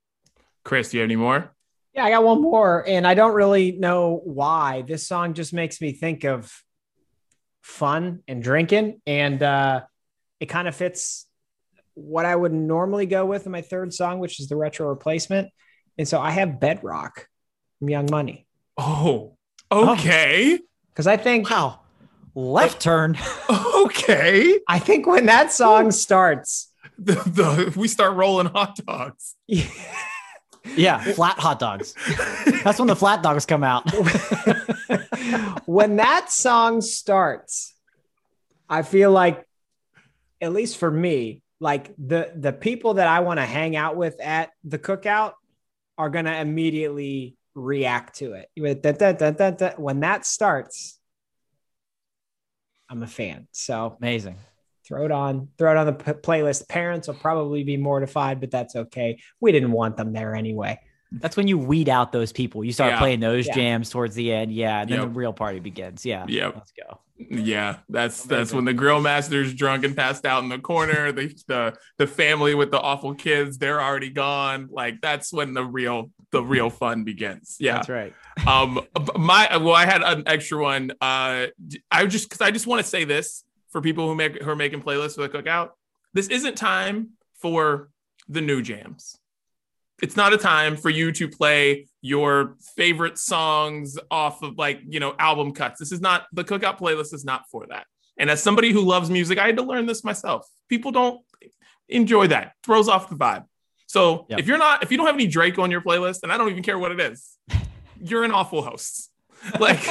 Chris, do you have any more? Yeah, I got one more, and I don't really know why. This song just makes me think of fun and drinking, and uh, it kind of fits what I would normally go with in my third song, which is the retro replacement. And so I have Bedrock from Young Money Oh, okay. because I think Wow. Left turn. [laughs] Okay. I think when that song starts, The, the, we start rolling hot dogs. Yeah, [laughs] flat hot dogs. That's when the flat dogs come out. [laughs] when that song starts, I feel like, at least for me, like the the people that I want to hang out with at the cookout are gonna immediately react to it. When that starts, I'm a fan. So Amazing. Throw it on, throw it on the p- playlist. Parents will probably be mortified, but that's okay. We didn't want them there anyway. That's when you weed out those people. You start Yeah. playing those Yeah. jams towards the end. Yeah. And then Yep. the real party begins. Yeah. Yep. Let's go. Yeah, that's that's when the grill master's drunk and passed out in the corner. The the the family with the awful kids, they're already gone. Like that's when the real the real fun begins. Yeah. That's right. um my well i had an extra one uh i just because i just want to say this for people who make who are making playlists for the cookout. This isn't time for the new jams. It's not a time for you to play your favorite songs off of like you know album cuts. This is not the cookout playlist is not for that. And as somebody who loves music i had to learn this myself. People don't enjoy that. Throws off the vibe. So Yep. if you're not if you don't have any drake on your playlist and i don't even care what it is [laughs] you're an awful host. Like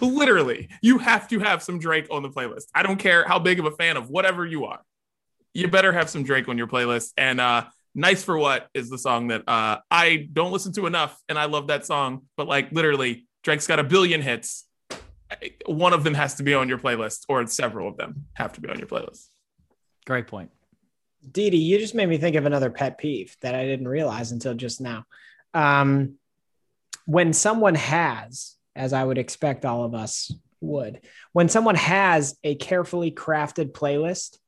literally you have to have some drake on the playlist. I don't care how big of a fan of whatever you are. You better have some drake on your playlist. And uh nice for what is the song that uh i don't listen to enough and i love that song but like literally drake's got a billion hits. One of them has to be on your playlist or several of them have to be on your playlist. Great point. Dee Dee, you just made me think of another pet peeve that I didn't realize until just now. Um, when someone has, as I would expect all of us would, when someone has a carefully crafted playlist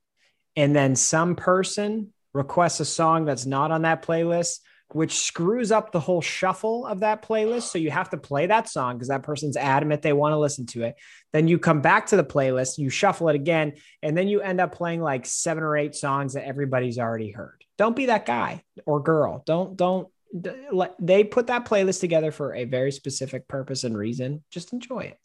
and then some person requests a song that's not on that playlist, which screws up the whole shuffle of that playlist. So you have to play that song because that person's adamant they want to listen to it. Then you come back to the playlist, you shuffle it again, and then you end up playing like seven or eight songs that everybody's already heard. Don't be that guy or girl. Don't don't they put that playlist together for a very specific purpose and reason. Just enjoy it.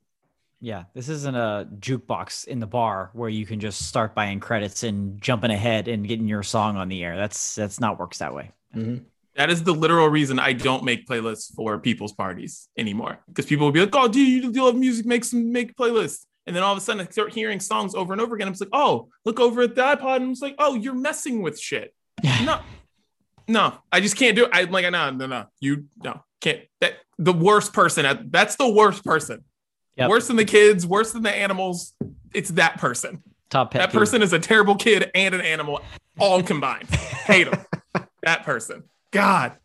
Yeah, this isn't a jukebox in the bar where you can just start buying credits and jumping ahead and getting your song on the air. That's that's not works that way. Mm-hmm. That is the literal reason I don't make playlists for people's parties anymore. Because people will be like, "Oh, do you, do you love music? Make some make playlists." And then all of a sudden, I start hearing songs over and over again. I'm just like, "Oh, look over at the iPod," and I'm just like, "Oh, you're messing with shit." [laughs] No, no, I just can't do it. I'm like, no, no, no, you no can't. That the worst person. At, that's the worst person. Yep. Worse than the kids. Worse than the animals. It's that person. Top pet that peeve. person is a terrible kid and an animal, all combined. Hate him. [laughs] that person. God,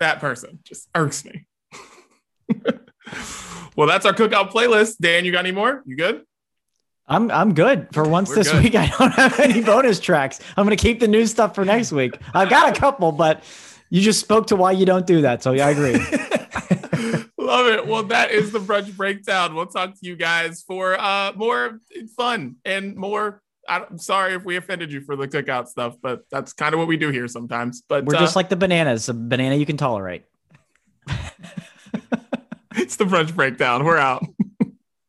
that person just irks me. [laughs] well, that's our cookout playlist. Dan, you got any more? You good? I'm I'm good for once We're this good. week. [laughs] I don't have any bonus tracks. I'm gonna keep the new stuff for next week. I've got a couple, but you just spoke to why you don't do that, so yeah, I agree. [laughs] Love it. Well, that is the brunch breakdown. We'll talk to you guys for uh more fun and more. I'm sorry if we offended you for the cookout stuff, but that's kind of what we do here sometimes. But We're uh, just like the bananas. A banana you can tolerate. [laughs] it's the brunch breakdown. We're out.